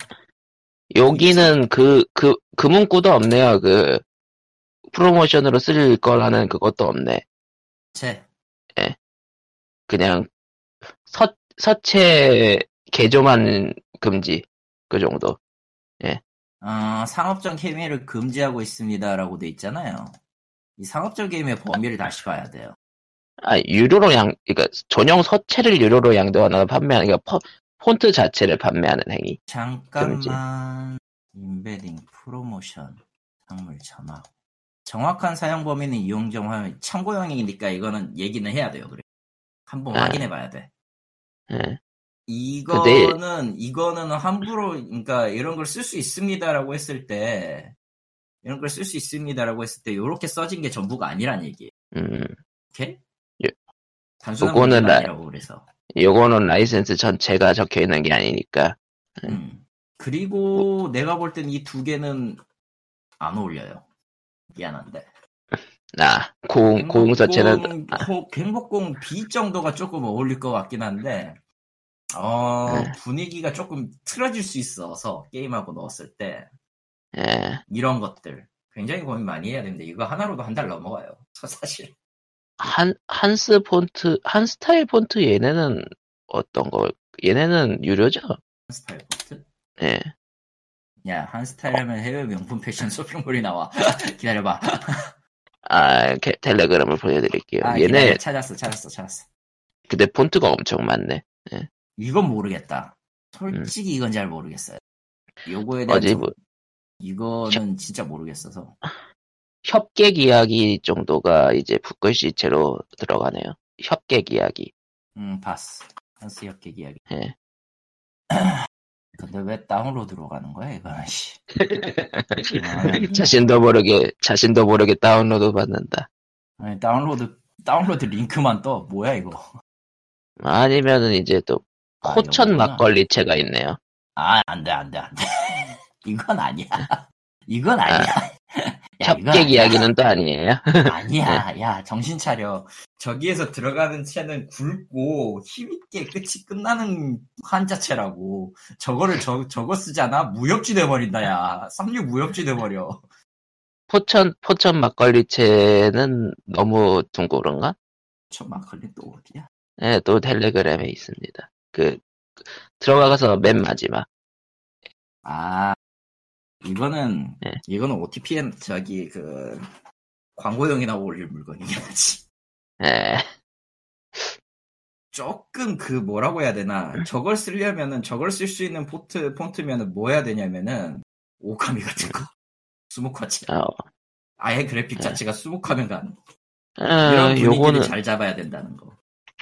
여기는 그 그 그 문구도 없네요. 그 프로모션으로 쓸 거라는 그것도 없네. 제 그냥 서 서체 개조만 금지 그 정도. 어, 상업적 게임을 금지하고 있습니다라고 돼 있잖아요. 이 상업적 게임의 범위를 다시 봐야 돼요. 아, 유료로 양, 그러니까 전용 서체를 유료로 양도하는 판매하는, 그러니까 퍼- 폰트 자체를 판매하는 행위. 잠깐만 인베딩 프로모션 상물 전화 정확한 사용 범위는 이용정 화면 참고용이니까 이거는 얘기는 해야 돼요. 그래 한번 아. 확인해 봐야 돼. 예. 이거는 이거는 함부로 그러니까 이런 걸 쓸 수 있습니다라고 했을 때 이런 걸 쓸 수 있습니다라고 했을 때 이렇게 써진 게 전부가 아니란 얘기. 음, 오케이? 예. 단순한 아니라고 그래서. 요거는 라이센스 전체가 적혀 있는 게 아니니까. 음. 그리고 내가 볼 땐 이 두 개는 안 어울려요. 미안한데. 나 공, 공 자체는 아, 호- 행복공 B 정도가 조금 어울릴 것 같긴 한데, 어, 네. 분위기가 조금 틀어질 수 있어서, 게임하고 넣었을 때, 예. 이런 것들. 굉장히 고민 많이 해야 되는데, 이거 하나로도 한 달 넘어가요. 사실. 한, 한스 폰트, 한 스타일 폰트 얘네는 어떤 거, 얘네는 유료죠? 스타일 폰트? 예. 야, 한 스타일 하면 해외 명품 패션 쇼핑몰이 나와. 기다려봐. 아, 게- 텔레그램을 보내드릴게요. 아, 얘네, 기다려. 찾았어, 찾았어, 찾았어. 근데 폰트가 엄청 많네. 이건 모르겠다. 솔직히 이건 잘 모르겠어요. 요거에 대한 음. 좀- 뭐, 이거는 진짜 모르겠어서. 협객 이야기 정도가 이제 붓글씨체로 들어가네요. 협객 이야기. 음, 봤어. 한스 역객 이야기. 예. 근데 왜 다운로드로 가는 거야, 이거는, 씨. 자신도 모르게, 자신도 모르게 다운로드 받는다. 아니, 다운로드, 다운로드 링크만 떠. 뭐야, 이거. 아니면은 이제 또, 아, 호천 이거구나. 막걸리체가 있네요. 아, 안 돼, 안 돼, 안 돼. 이건 아니야. 이건 아니야. 야, 이건 협객. 이야기는 또 아니에요. 아니야. 야, 정신 차려. 저기에서 들어가는 채는 굵고 힘있게 끝이 끝나는 한자체라고. 저거를 저, 저거 쓰잖아? 무협지 돼버린다, 야. 쌍류 무협지 돼버려. 포천, 포천 막걸리체는 너무 둥그런가? 저 마클린 또 어디야? 예, 또 텔레그램에 있습니다. 그, 들어가서 맨 마지막. 아, 이거는, 네. 이거는 OTPN, 저기, 그, 광고용이나 올릴 물건이긴 하지. 예, 조금 그 뭐라고 해야 되나? 저걸 쓰려면은 저걸 쓸 수 있는 폰트 폰트면은 뭐 해야 되냐면은 오카미 같은 거. 수묵화체. 어, 아예 그래픽 자체가 수묵화면 가는 아, 이런 분위기를 요거는, 잘 잡아야 된다는 거.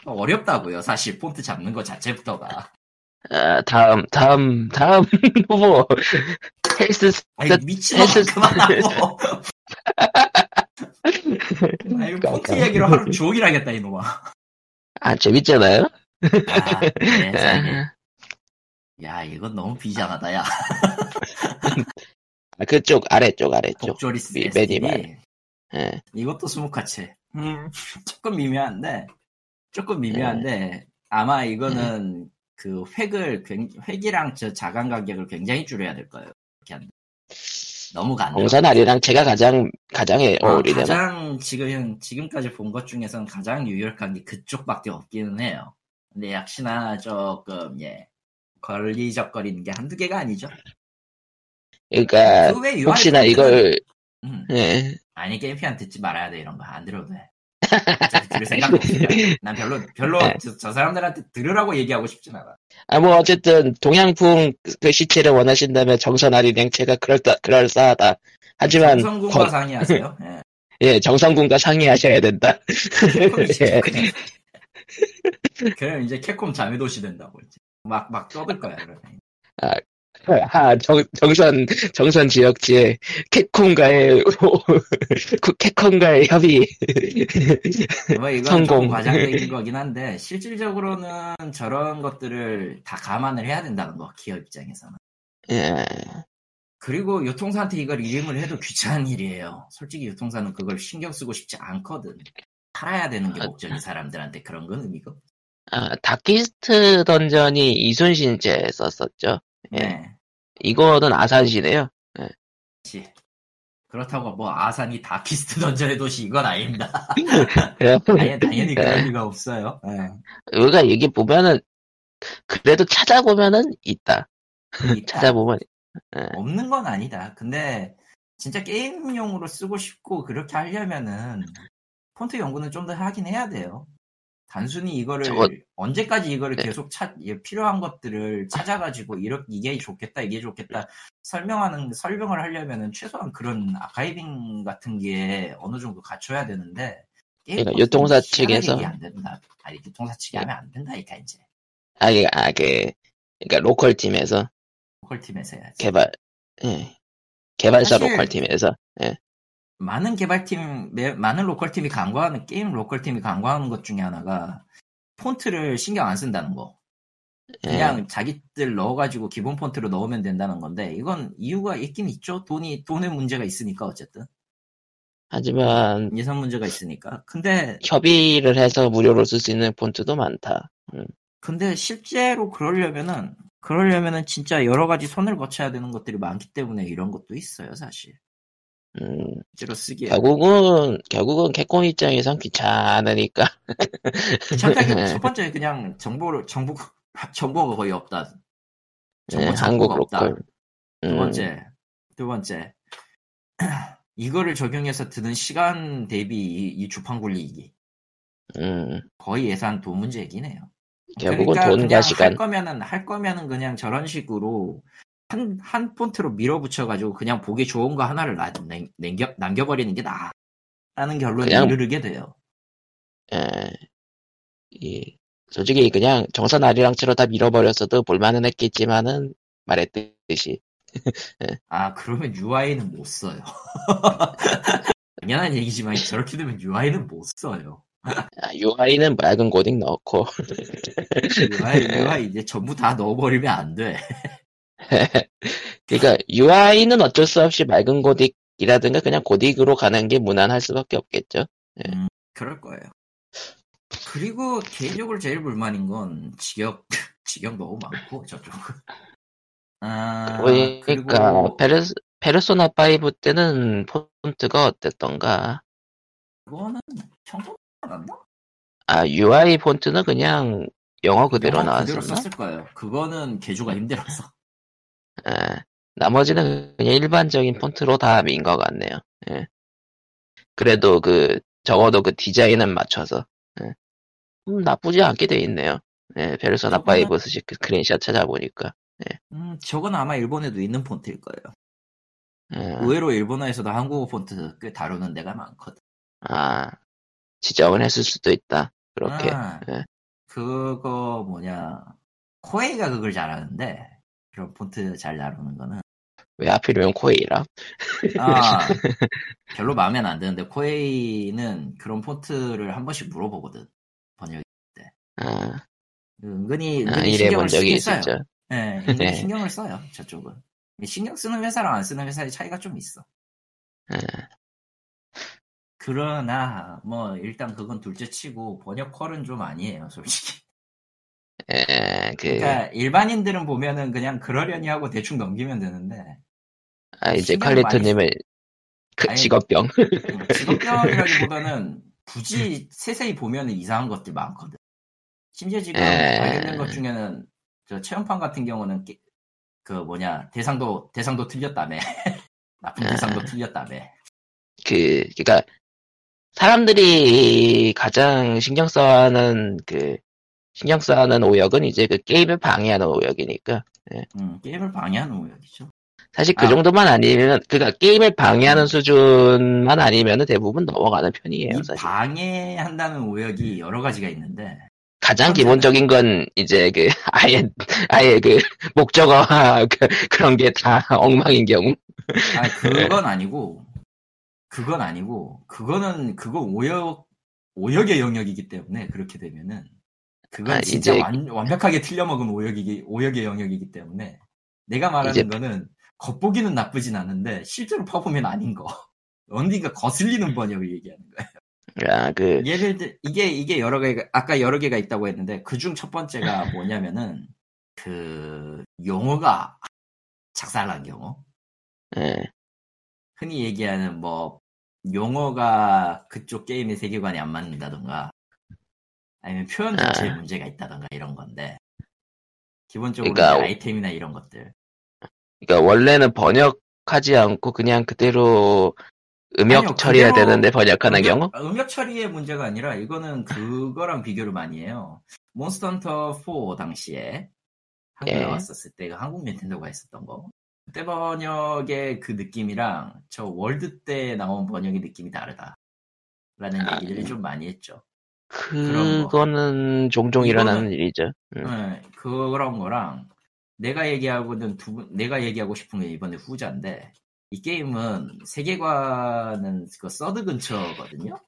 어렵다고요 사실. 폰트 잡는 거 자체부터가 아, 다음, 다음, 다음 후보. 헬스, 아니 그- 미친놈아 헬스- 그만하고 아니 폰트 얘기로 하루 종일 하겠다 이놈아 아, 재밌잖아요? 아. 아, 야 이건 너무 비장하다 야 아, 그쪽, 아래쪽, 아래쪽. SDD 매니말. 예, 이것도 스모카체. 음, 조금 미묘한데, 조금 미묘한데, 아마 이거는 그 획을, 굉- 획이랑 저 자간 가격을 굉장히 줄여야 될 거예요. 이렇게 한다. 너무 간다. 공산알이랑 제가 가장, 가장 에 어, 어울리는. 가장 지금, 지금까지 본 것 중에서는 가장 유력한 게 그쪽밖에 없기는 해요. 근데 역시나 조금, 예, 걸리적거리는 게 한두 개가 아니죠. 그러니까, 혹시나 이걸, 음, 예, 아니 게임피한 듣지 말아야 돼 이런 거 안 들어도 돼. 들을 생각도 없어. 난 별로 별로 네. 저, 저 사람들한테 들으라고 얘기하고 싶진 않아. 아, 뭐, 어쨌든, 동양풍 그 시체를 원하신다면 정선알이 냉체가 그럴싸, 그럴싸하다. 하지만, 성군과 거- 상의하세요. 예. 예, 정성군과 상의하셔야 된다. 예. 그럼 이제 캡콤 자매도시 된다고 이제 막막 떠들 거야. 그러면. 아, 정, 정선, 정선 지역지에 캡콤과의, 그 캡콤과의 협의. 뭐 이건 성공. 좀 과장된 거긴 한데 실질적으로는 저런 것들을 다 감안을 해야 된다는 거 기업 입장에서는. 예, 그리고 유통사한테 이걸 이름을 해도 귀찮은 일이에요. 솔직히 유통사는 그걸 신경 쓰고 싶지 않거든. 팔아야 되는 게 아, 목적이 사람들한테 그런 건 의미가 없 아, 다키스트 던전이 이순신제 썼었죠. 예. 네. 이거는 아산시네요. 그렇지. 그렇다고 뭐 아산이 다키스트 던전의 도시 이건 아닙니다. 당연, 당연히 그럴 네. 리가 없어요. 네. 우리가 얘기 보면은, 그래도 찾아보면은 있다. 있다. 찾아보면, 없는 건 아니다. 근데 진짜 게임용으로 쓰고 싶고 그렇게 하려면은 폰트 연구는 좀 더 하긴 해야 돼요. 단순히 이거를 저거- 언제까지 이거를 네. 계속 찾 예, 필요한 것들을 찾아가지고 이렇게 이게 좋겠다 이게 좋겠다 설명하는 설명을 하려면은 최소한 그런 archiving 같은 게 어느 정도 갖춰야 되는데 그러니까 유통사 측에서- 안 된다. 아니 유통사 측이 하면 안 된다니까 이제 아, 그, 아, 그, 그니까 local 팀에서 local 팀에서 해야지. 개발, 예. 개발사 local 팀에서, 많은 개발팀, 매- 많은 local 팀이 간과하는 게임 local 팀이 간과하는 것 중에 하나가 폰트를 신경 안 쓴다는 거. 예. 그냥 자기들 넣어가지고 기본 폰트로 넣으면 된다는 건데 이건 이유가 있긴 있죠. 돈이 돈의 문제가 있으니까 어쨌든 하지만 예산 문제가 있으니까. 근데 협의를 해서 무료로 쓸 수 있는 폰트도 많다. 근데 실제로 그러려면은 그러려면은 진짜 여러 가지 손을 거쳐야 되는 것들이 많기 때문에 이런 것도 있어요 사실. 음, 실제로 쓰기에 결국은, 결국은 캡콤 입장에선 귀찮으니까. 귀찮다기 첫 번째 그냥 정보를 정보 정보가 거의 없다. 정보 예, 창구가 한국 없다. 로컬. 두 음, 번째, 두 번째, 이거를 적용해서 드는 시간 대비 이, 이 주판 굴리기 음, 거의 예산 돈 문제이긴 해요. 결국은 그러니까 돈과 시간. 할 거면은 할 거면은 그냥 저런 식으로 한, 한 폰트로 밀어붙여가지고 그냥 보기 좋은 거 하나를 나, 남- 남겨, 남겨버리는 게 나아. 라는 결론에 그냥- 이르게 돼요. 예, 이, 솔직히 그냥 정선 아리랑처럼 다 밀어버렸어도 볼만은 했겠지만은, 말했듯이. 아, 그러면 UI는 못 써요. 당연한 얘기지만 저렇게 되면 UI는 못 써요. UI는 맑은 코딩 넣고, UI, UI 이제 전부 다 넣어버리면 안 돼. 그러니까 UI는 어쩔 수 없이 맑은 고딕이라든가 그냥 고딕으로 가는 게 무난할 수밖에 없겠죠. 음, 그럴 거예요. 그리고 개인적으로 제일 불만인 건 직역, 직역 너무 많고 저쪽은. 아, 그러니까 그리고 페르, 페르소나 5 때는 폰트가 어땠던가? 그거는 평범 나왔나? 아 UI 폰트는 그냥 영어 그대로 영어 그대로 나왔었나? 썼을 거예요. 그거는 개조가 힘들어서. 아, 나머지는 그냥 일반적인 폰트로 다 민 것 같네요. 예. 그래도 그 적어도 그 디자인은 맞춰서 예. 음, 나쁘지 않게 돼 있네요. 예, 페르소나 저거는- 5 스크 스크린샷 찾아보니까 음, 저건 아마 일본에도 있는 폰트일 거예요. 예. 의외로 일본어에서도 한국어 폰트 꽤 다루는 데가 많거든. 아 지정을 했을 수도 있다. 그렇게 아, 예. 그거 뭐냐 코에이가 그걸 잘하는데 그런 폰트 잘 다루는 거는 왜 하필이면 코에이라? 아 별로 마음에 안 드는데 코에이는 그런 폰트를 한 번씩 물어보거든 번역 아, 은근히 아 은근히 이래 본 신경을 적이. 있었죠. 네, 은근히 네. 신경을 써요 저쪽은 신경 쓰는 회사랑 안 쓰는 회사의 차이가 좀 있어. 예. 그러나 뭐 일단 그건 둘째치고 번역 컬은 좀 아니에요 솔직히. 예, 그, 그러니까 일반인들은 보면은 그냥 그러려니 하고 대충 넘기면 되는데 아, 이제 칼리토님의 그 직업병. 음, 직업병이라기보다는 굳이 세세히 보면은 이상한 것들 많거든. 심지어 지금 에. 관련된 것 중에는 저 체험판 같은 경우는 깨- 그 뭐냐 대상도 대상도 틀렸다며 나쁜 에. 대상도 틀렸다며 그, 그니까, 사람들이 가장 신경 써하는 그, 신경 써하는 오역은 이제 그 게임을 방해하는 오역이니까. 음, 게임을 방해하는 오역이죠. 사실 그 아. 정도만 아니면, 그니까 게임을 방해하는 수준만 아니면은 대부분 넘어가는 편이에요, 이 사실. 방해한다는 오역이 여러 가지가 있는데 가장 기본적인 건 이제 그, 아예, 아예 그, 목적어와 그, 그런 게 다 엉망인 경우. 아 그건 아니고 그건 아니고 그거는 그건 오역 오역의 영역이기 때문에 그렇게 되면은 그건 아, 진짜 완, 완벽하게 틀려먹은 오역이기 오역의 영역이기 때문에 내가 말하는 이제- 거는 겉보기는 나쁘진 않은데 실제로 파보면 아닌 거. 어딘가 거슬리는 번역을 얘기하는 거예요. 아, 그, 예를 들 이게 이게 여러 개가 아까 여러 개가 있다고 했는데 그 중 첫 번째가 뭐냐면은 그 용어가 작살난 경우. 예, 흔히 얘기하는 뭐 용어가 그쪽 게임의 세계관에 안 맞는다던가 아니면 표현 자체에 아. 문제가 있다던가 이런 건데 기본적으로 그러니까 아이템이나 이런 것들 그러니까 원래는 번역하지 않고 그냥 그대로 음역 아니요, 처리해야 되는데 번역하는 음역- 경우? 음역 처리의 문제가 아니라 이거는 그거랑 비교를 많이 해요 몬스터 헌터 4 당시에 한국 예. 나왔었을 때그 한국 닌텐도가 했었던 거 그때 번역의 그 느낌이랑 저 월드 때 나온 번역의 느낌이 다르다 라는 아, 얘기들을 음. 좀 많이 했죠 그런 거. 그거는 종종 일어나는 일이죠. 음. 네, 그런 거랑 내가 얘기하고는 두 분, 내가 얘기하고 싶은 게 이번에 후자인데 이 게임은 세계관은 그 서드 근처거든요.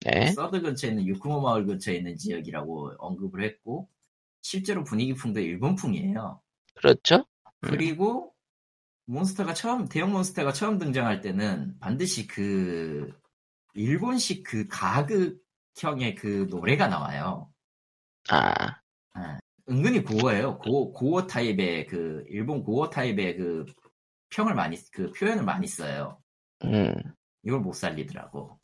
네. 서드 근처에 있는 유쿠모 마을 근처에 있는 지역이라고 언급을 했고 실제로 분위기풍도 일본풍이에요. 그렇죠? 음. 그리고 몬스터가 처음 대형 몬스터가 처음 등장할 때는 반드시 그 일본식 그 가극 형의 그 노래가 나와요. 아, 은근히 고어예요. 고 고어 타입의 그 일본 고어 타입의 그 평을 많이 그 표현을 많이 써요. 음. 이걸 못 살리더라고.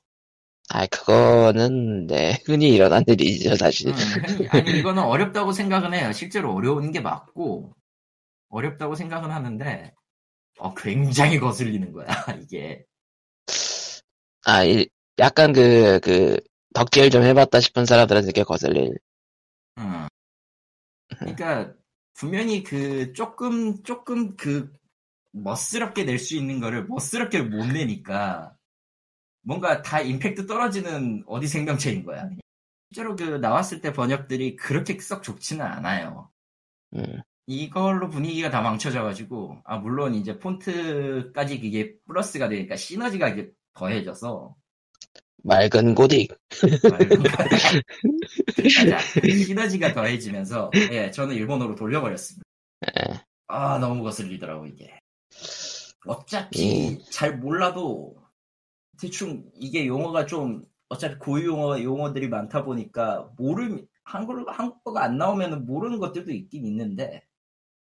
아, 그거는, 네, 흔히 일어난 일이죠, 사실. 음, 흔히- 아니 이거는 어렵다고 생각은 해요. 실제로 어려운 게 맞고 어렵다고 생각은 하는데 어 굉장히 거슬리는 거야 이게. 아, 이- 약간 그, 그, 덕질 좀 해봤다 싶은 사람들한테 꽤 거슬릴. 음. 그러니까 분명히 그 조금 조금 그 멋스럽게 낼 수 있는 거를 멋스럽게 못 내니까 뭔가 다 임팩트 떨어지는 어디 생명체인 거야. 실제로 그 나왔을 때 번역들이 그렇게 썩 좋지는 않아요. 음. 이걸로 분위기가 다 망쳐져가지고 아 물론 이제 폰트까지 그게 플러스가 되니까 시너지가 이게 더해져서 맑은 고딕. 시너지가 더해지면서 예 저는 일본어로 돌려버렸습니다. 예. 아 너무 거슬리더라고 이게. 어차피 잘 몰라도 대충 이게 용어가 좀 어차피 고유 용어 용어들이 많다 보니까 모르 한글 한국어가 안 나오면 모르는 것들도 있긴 있는데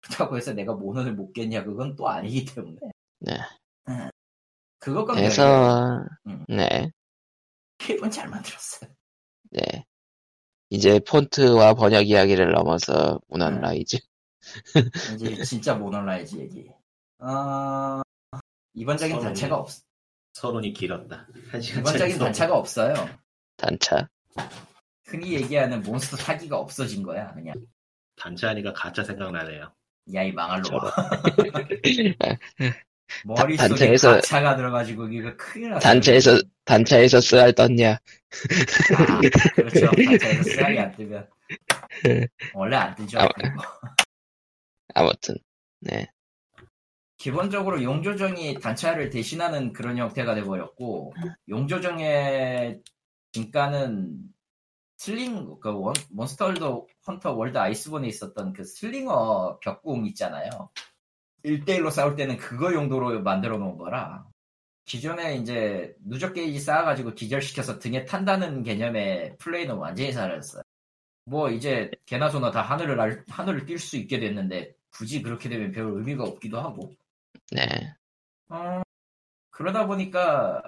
그렇다고 해서 내가 모논을 못 겠냐 그건 또 아니기 때문에. 네. 예. 그것과 그래서, 음. 네, 게임은 잘 만들었어요. 네. 이제 폰트와 번역 이야기를 넘어서 몬헌 네. 라이즈. 이제 진짜 몬헌라이즈 얘기. 어... 이번작엔 서론이- 단차가 없. 서론이 길었다. 이번작엔 단차가 없어요. 단차. 흔히 얘기하는 몬스터 타기가 없어진 거야 그냥. 단차 하니까 가챠 생각나네요. 야 이 망할 놈아. 단- 머릿속에 단차에서- 가챠가 들어가지고 이거 큰일 났어. 단차에서, 단차에서 쓰알 떴냐. 아, 그렇죠. 단차에서 쓰알이 안 뜨면 원래 안 뜨죠. 아. 아무튼, 네. 기본적으로 용조종이 단차를 대신하는 그런 형태가 돼버렸고 용조종의 진가는 슬링 그 원, 몬스터 월드 헌터 월드 아이스본에 있었던 그 슬링어 벽꿍 있잖아요. 1대1로 싸울 때는 그거 용도로 만들어 놓은 거라 기존에 이제 누적 게이지 쌓아가지고 기절시켜서 등에 탄다는 개념의 플레이는 완전히 사라졌어요. 뭐 이제 개나 소나 다 하늘을 날- 하늘을 뛸 수 있게 됐는데 굳이 그렇게 되면 별 의미가 없기도 하고 네. 어, 그러다 보니까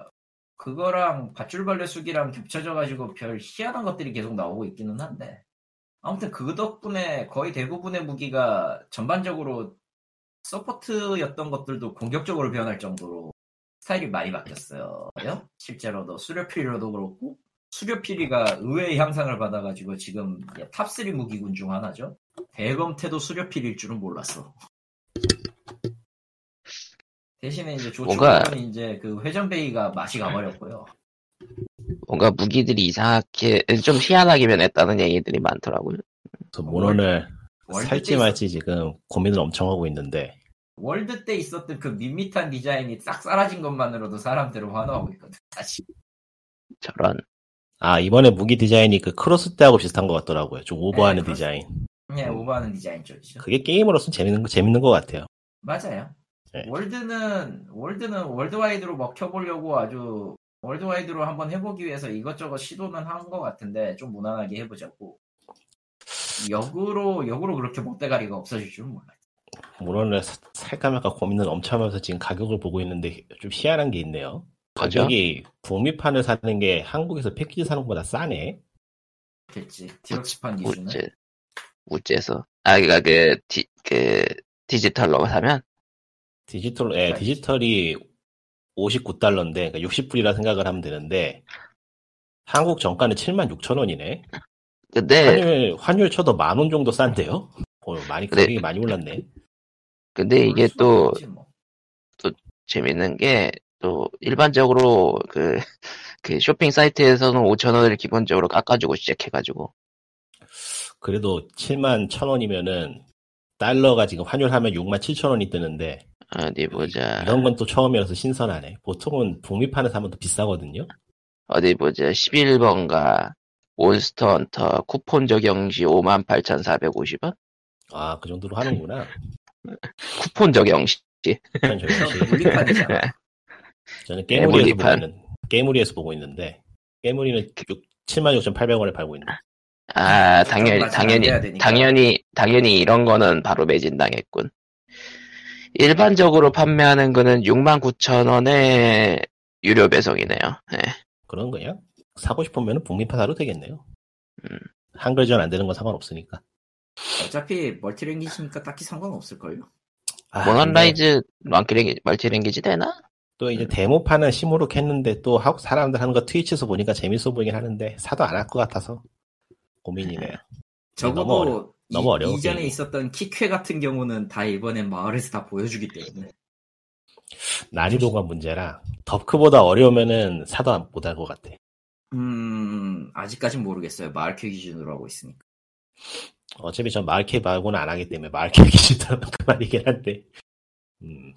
그거랑 밧줄벌레 숙이랑 겹쳐져가지고 별 희한한 것들이 계속 나오고 있기는 한데 아무튼 그 덕분에 거의 대부분의 무기가 전반적으로 서포트였던 것들도 공격적으로 변할 정도로 스타일이 많이 바뀌었어요. 실제로도 수렵피리도 그렇고 수렵피리가 의외의 향상을 받아가지고 지금 top3 무기군 중 하나죠. 대검 태도 수렵피리일 줄은 몰랐어. 대신에 이제 뭔가- 조충은 이제 그 회전베이가 맛이 가버렸고요. 뭔가 무기들이 이상하게, 좀 희한하게 변했다는 얘기들이 많더라고요. 저 몬헌을 월드 살지 때 말지 지금 고민을 엄청 하고 있는데 월드 때 있었던 그 밋밋한 디자인이 싹 사라진 것만으로도 사람들은 환호하고 있거든. 사실. 저런. 아 이번에 무기 디자인이 그 크로스 때하고 비슷한 것 같더라고요. 좀 오버하는 네. 디자인. 예, 오버하는 디자인 쪽이죠. 그게 게임으로서 재밌는 거 재밌는 것 같아요. 맞아요. 네. 월드는 월드는 worldwide로 먹혀보려고 아주 월드와이드로 한번 해보기 위해서 이것저것 시도는 한 것 같은데 좀 무난하게 해보자고. 역으로 역으로 그렇게 못대가리가 없어질 줄은 몰라. 모논을 사- 살까 말까 고민을 엄청 하면서 지금 가격을 보고 있는데 좀 희한한 게 있네요. 그죠? 가격이 북미판을 사는 게 한국에서 패키지 사는 것보다 싸네. 됐지. 디럭시판 기준은. 우째, 우째서. 아, 그니까 그, 디, 그, 디지털로 사면? 디지털, 예, 그러니까 디지털이 59달러인데, 그러니까 60불이라 생각을 하면 되는데, 한국 정가는 76,000원이네. 근데, 환율, 환율 쳐도 만 원 정도 싼데요? 어, 많이. 가격이 많이 올랐네. 근데 이게 또 뭐. 재밌는 게, 또, 일반적으로 그, 그 쇼핑 사이트에서는 5,000원을 기본적으로 깎아주고 시작해가지고. 그래도 7만 1,000원이면은 달러가 지금 환율하면 6만 7천 원이 뜨는데 어디 보자. 이런 건 또 처음이라서 신선하네. 보통은 북미판에서 하면 더 비싸거든요. 어디 보자. 11번가. 몬스터 헌터 쿠폰 적용 시 58,450원? 아, 그 정도로 하는구나. 쿠폰 적용 시. 전 저기 그럼 물리판이잖아. 저는 깨무리에서 보고. 있는 깨무리에서 보고 있는데 깨무리는 76,800원에 팔고 있네. 아, 당연히, 당연히. 당연히, 당연히 이런 거는 바로 매진 당했군. 일반적으로 판매하는 거는 69,000원에 유료 배송이네요. 네. 그런 거야? 사고 싶으면 북미판 사도 되겠네요. 음. 한글전 안 되는 건 상관없으니까. 어차피 multi-language니까 딱히 상관없을걸요. 아, 몬헌라이즈 multi-langua-, multi-language 되나? 또 이제 데모판은 시무룩했는데 또 하고 사람들 하는 거 트위치에서 보니까 재밌어 보이긴 하는데 사도 안 할 것 같아서 고민이네요. 적어도 너무 어려- 이, 너무 어려워, 이전에. 있었던 키쾌 같은 경우는 다 이번엔 마을에서 다 보여주기 때문에 난이도가 문제라 덕크보다 어려우면은 사도 못할 것 같아. 음 아직까진 모르겠어요. 마을 캐 기준으로 하고 있으니까. 어차피 전 마을캐 말고는 안 하기 때문에 마을캐 기준으로 그만이긴 한데 음,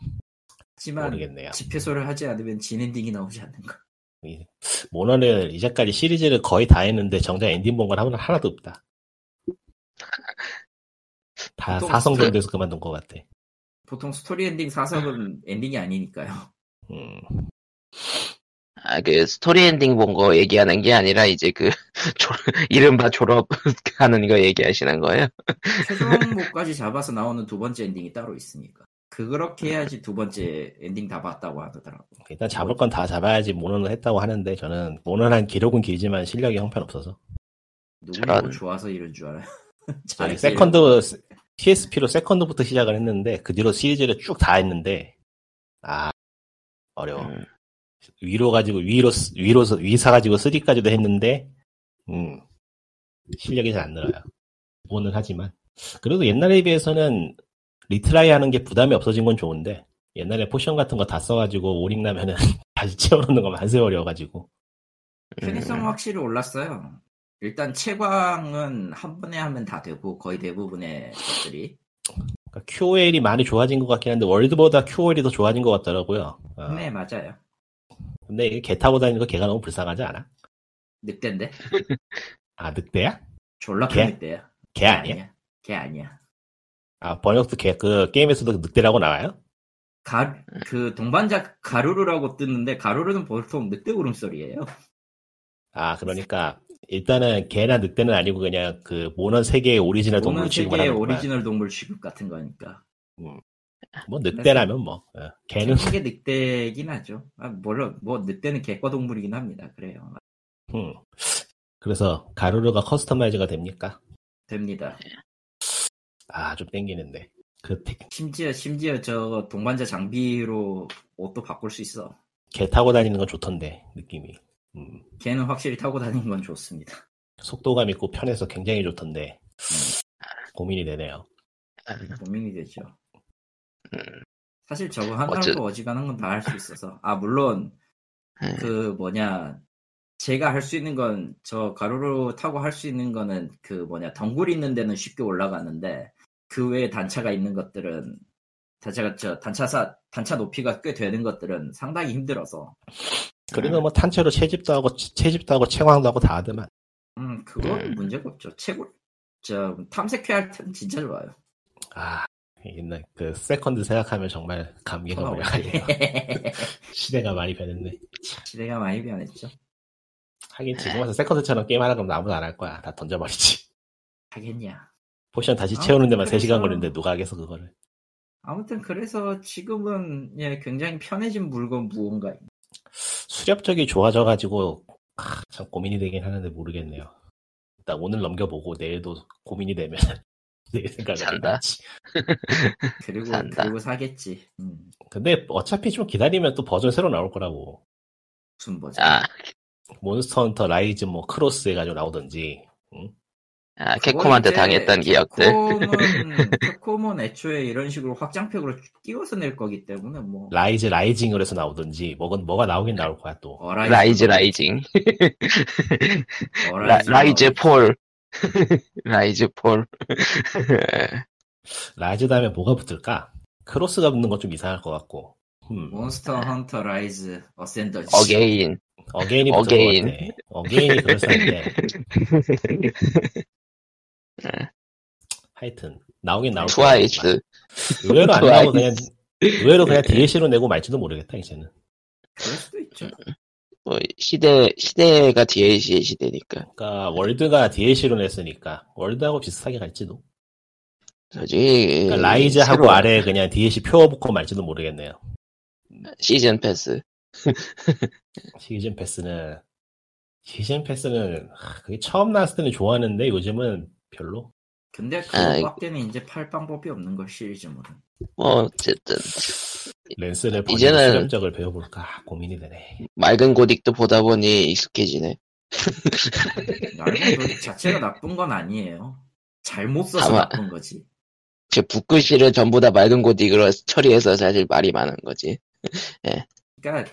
하지만 모르겠네요. 집회소를 하지 않으면 진엔딩이 나오지 않는 거. 이- 몬헌은 이제까지 시리즈를 거의 다 했는데 정작 엔딩 본건 하나- 하나도 없다. 다 사성 정도에서 그만둔 것 같아. 보통 스토리 엔딩 사성은 엔딩이 아니니까요. 음, 아, 그, 스토리 엔딩 본 거 얘기하는 게 아니라, 이제 그, 졸- 이른바 졸업하는 거 얘기하시는 거예요? 최종몹까지 잡아서 나오는 두 번째 엔딩이 따로 있으니까. 그렇게 해야지 두 번째 엔딩 다 봤다고 하더라고. 일단 잡을 건 다 잡아야지 몬헌은 했다고 하는데 저는 몬헌은 기록은 길지만 실력이 형편없어서 누구는 저런. 뭐 좋아서 이런 줄 알아요. 잘해서 세컨드 PSP로 세컨드부터 시작을 했는데 그 뒤로 시리즈를 쭉 다 했는데 아 어려워 음, 위로 가지고 위로 쓰- 위로 서- 위사 가지고 3까지도 했는데 음 실력이 잘 안 늘어요. 기본은 하지만. 그래도 옛날에 비해서는 retry 하는 게 부담이 없어진 건 좋은데 옛날에 potion 같은 거 다 써가지고 오링 나면은 다시 채워놓는 거 만세 어려워가지고. 편의성은 음, 확실히 올랐어요. 일단 채광은 한 번에 하면 다 되고 거의 대부분의 것들이. 그러니까 QOL이 많이 좋아진 것 같긴 한데 월드보다 QOL이 더 좋아진 것 같더라고요. 어, 네 맞아요. 근데 개 타고 다니는 거 개가 너무 불쌍하지 않아? 늑대인데 아 늑대야? 졸라 개? 큰 늑대야. 개 아니야? 개 아니야. 아 번역도 개 그 게임에서도 늑대라고 나와요? 가, 그 동반자 가루르라고 뜨는데 가루르는 보통 늑대 울음소리예요. 아 그러니까 일단은 개나 늑대는 아니고 그냥 그 몬헌 세계의 오리지널 동물 취급을 세계의 하는 거야. 오리지널 동물 취급 같은 거니까. 뭐 늑대라면 뭐 어, 개는 게 늑대긴 하죠. 아, 물론 뭐 늑대는 개과 동물이긴 합니다. 그래요. 음. 그래서 가루르가 커스터마이즈가 됩니까? 됩니다. 아 좀 땡기는데 그개 심지어 심지어 저 동반자 장비로 옷도 바꿀 수 있어. 타고 다니는 건 좋던데 느낌이 음, 걔는 확실히 타고 다니는 건 좋습니다. 속도감 있고 편해서 굉장히 좋던데 고민이 되네요. 고민이 되죠. 음. 사실 저거 하나로 어째- 어지간한 건 다 할 수 있어서. 아 물론 음. 그 뭐냐 제가 할 수 있는 건 저 가로로 타고 할 수 있는 거는 그 뭐냐 덩굴 있는 데는 쉽게 올라가는데 그 외에 단차가 있는 것들은 단차가 저 단차사 단차 높이가 꽤 되는 것들은 상당히 힘들어서 그래도 뭐 탄체로 채집도 하고 채집도 하고 채광도 하고 다 하더만 음 그건 음. 문제가 없죠 최고 저 탐색회 할 때는 진짜 좋아요 아 옛날 그 세컨드 생각하면 정말 감기가 터널 오래가네요. 시대가 많이 변했네. 시대가 많이 변했죠 하긴 지금 와서 세컨드처럼 게임 하라 그러면 아무도 안 할 거야. 다 던져버리지. 하겠냐 potion 다시 아, 채우는 데만 그래서- 3시간 걸리는데 누가 하겠어 그거를. 아무튼 그래서 지금은 예 굉장히 편해진 물건 무언가 수렵적이 좋아져가지고 아, 참 고민이 되긴 하는데 모르겠네요. 일단 오늘 넘겨보고 내일도 고민이 되면 산다. 해봐야지. 그리고 산다. 그리고 사겠지 음, 근데 어차피 좀 기다리면 또 버전 새로 나올 거라고. 무슨 버전 아, 몬스터 헌터 라이즈 뭐 크로스 해가지고 나오던지. 응? 아, 캡콤한테 당했던 기억들. 캡콤은, 캡콤은 애초에 이런 식으로 확장팩으로 띄워서 낼 거기 때문에 뭐 라이즈 라이징으로 해서 나오든지 뭐가 뭐가 나오긴 나올 거야 또. 어 라이즈 라이즈 라이징. 어 라이즈 라이즈 폴. 라이즈 폴. 라이즈 다음에 뭐가 붙을까? 크로스가 붙는 건 좀 이상할 것 같고. 음. 몬스터 헌터 라이즈 어센더지 again. again이 붙을 again. 것 같아. again이 그럴싸한데. 하여튼 나오긴 나올. 트와이스. 의외로 안 나오고 그냥. 의외로 그냥 DLC로 내고 말지도 모르겠다 이제는. 그럴 수도 있죠 뭐, 시대, 시대가 DLC의 시대니까. 그러니까 월드가 DLC로 냈으니까 월드하고 비슷하게 갈지도. 솔직히. 그러니까 라이즈하고 새로 아래 그냥 DLC 표 붙고 말지도 모르겠네요. 시즌 패스. 시즌 패스는 시즌 패스는 하, 그게 처음 나왔을 때는 좋아하는데 요즘은 별로. 근데 아, 그거밖에는 이제 팔 방법이 없는 걸 시리즈물은 뭐, 어쨌든. 렌스를 버리고 이제는- 수렴적을 배워볼까 고민이 되네. 맑은 고딕도 보다 보니 익숙해지네. 얇은 도둑 자체가 나쁜 건 아니에요 잘못 써서 아마- 나쁜 거지 제 붓글씨를 전부 다 맑은 고딕으로 처리해서 사실 말이 많은 거지. 그러니까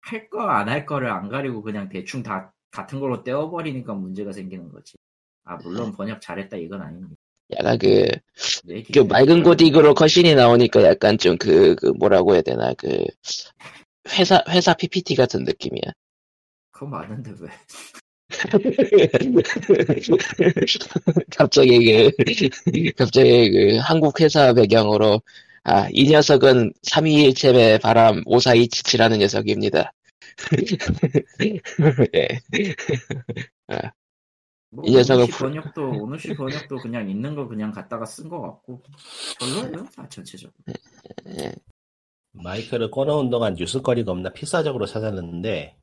할 거 안 할 거를 안 가리고 그냥 대충 다 같은 걸로 떼어버리니까 문제가 생기는 거지. 아 물론 번역 잘했다 이건 아닙니다. 약간 그, 왜그 맑은 고딕으로 컷신이 나오니까 약간 좀 그, 그 뭐라고 해야 되나, 그, 회사, 회사 PPT 같은 느낌이야. 그거 많은데 왜? 갑자기 그, 갑자기 그 한국 회사 배경으로, 아, 이 녀석은 321챔의 바람 5427이라는 녀석입니다. 예. 뭐 이 녀석은 번역도 오누시 번역도 그냥 있는 거 그냥 갖다가 쓴 거 같고 별로예요 다 전체적으로. 마이크를 꺼놓은 동안 뉴스거리가 없나 필사적으로 찾았는데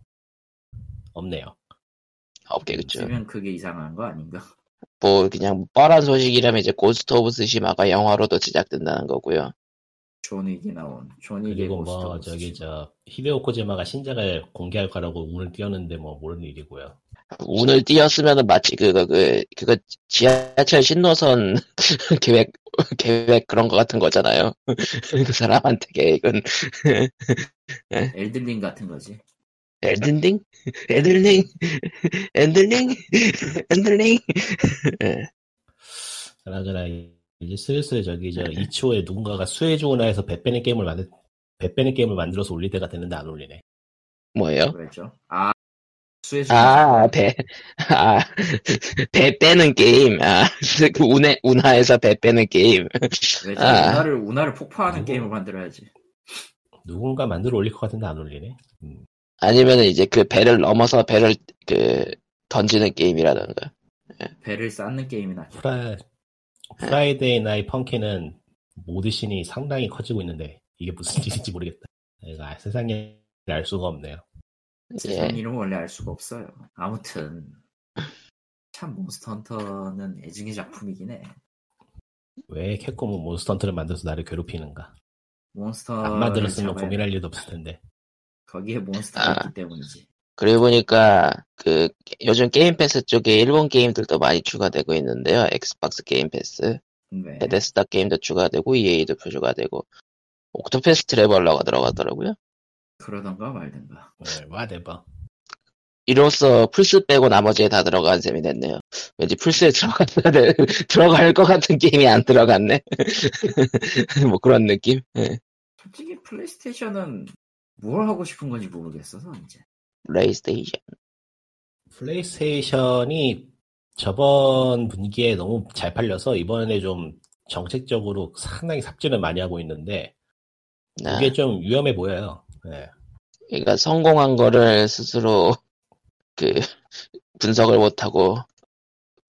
없네요. 없겠죠. 쓰면 그게 이상한 거 아닌가? 뭐, 그냥 뻔한 소식이라면 이제 고스트 오브 스시마가 영화로도 제작된다는 거고요. 존 윅이 나온 존 윅의 그리고 고스트 뭐 오브 저기 스시마. 저 히데오 코지마가 신작을 공개할 거라고 운을 띄웠는데 뭐 모르는 일이고요. 운을 띄었으면은 마치 그거 그 그거 지하철 신노선 계획 계획 그런 거 같은 거잖아요. 그 사람한테 계획은 엘든링 같은 거지. 엘든링, 엘든링, 엘든링, 엘든링. 그나저나 이제 슬슬 저기 저 2초에 누군가가 수혜주나 해서 배 빼는 게임을 만들 배 빼는 게임을 만들어서 올릴 때가 됐는데 안 올리네. 뭐예요? 그랬죠. 아 수혜주. 아, 배, 아, 배 빼는 게임. 아, 그 운해, 운하에서 배 빼는 게임. 왜죠? 아. 운하를 운하를 폭파하는 누구? 게임을 만들어야지. 누군가 만들어 올릴 것 같은데 안 올리네. 음. 아니면은 이제 그 배를 넘어서 배를 그 던지는 게임이라던가. 배를 쌓는 게임이 낫죠. 프라 프라이데이 나이트 펑킨은 mod scene이 상당히 커지고 있는데 이게 무슨 일인지 모르겠다. 내가 세상에 알 수가 없네요. 세상 예. 이름은 원래 알 수가 없어요. 아무튼 참 몬스터 헌터는 애증의 작품이긴 해. 왜 캡콤은 몬스터헌터를 만들어서 나를 괴롭히는가? 몬스터 안 만들었으면 고민할 일도 없을 텐데. 거기에 몬스터가 아. 있기 때문이지. 그리고 보니까 그 요즘 게임 패스 쪽에 일본 게임들도 많이 추가되고 있는데요. 엑스박스 게임 패스, 네. 베데스다 게임도 추가되고 EA도 추가되고 옥토패스 트래블러가 들어가더라고요. 그러던가 말든가. 네, 와대박. 이로써 플스 빼고 나머지에 다 들어간 셈이 됐네요. 왠지 플스에 들어갔어야 돼, 들어갈 것 같은 게임이 안 들어갔네. 뭐 그런 느낌? 예. 솔직히 플레이스테이션은 뭘 하고 싶은 건지 모르겠어서 이제. 플레이스테이션. 플레이스테이션이 저번 분기에 너무 잘 팔려서 이번에 좀 정책적으로 상당히 삽질을 많이 하고 있는데 아, 그게 좀 위험해 보여요. 네. 그러니까 성공한 거를 스스로 그 분석을 못하고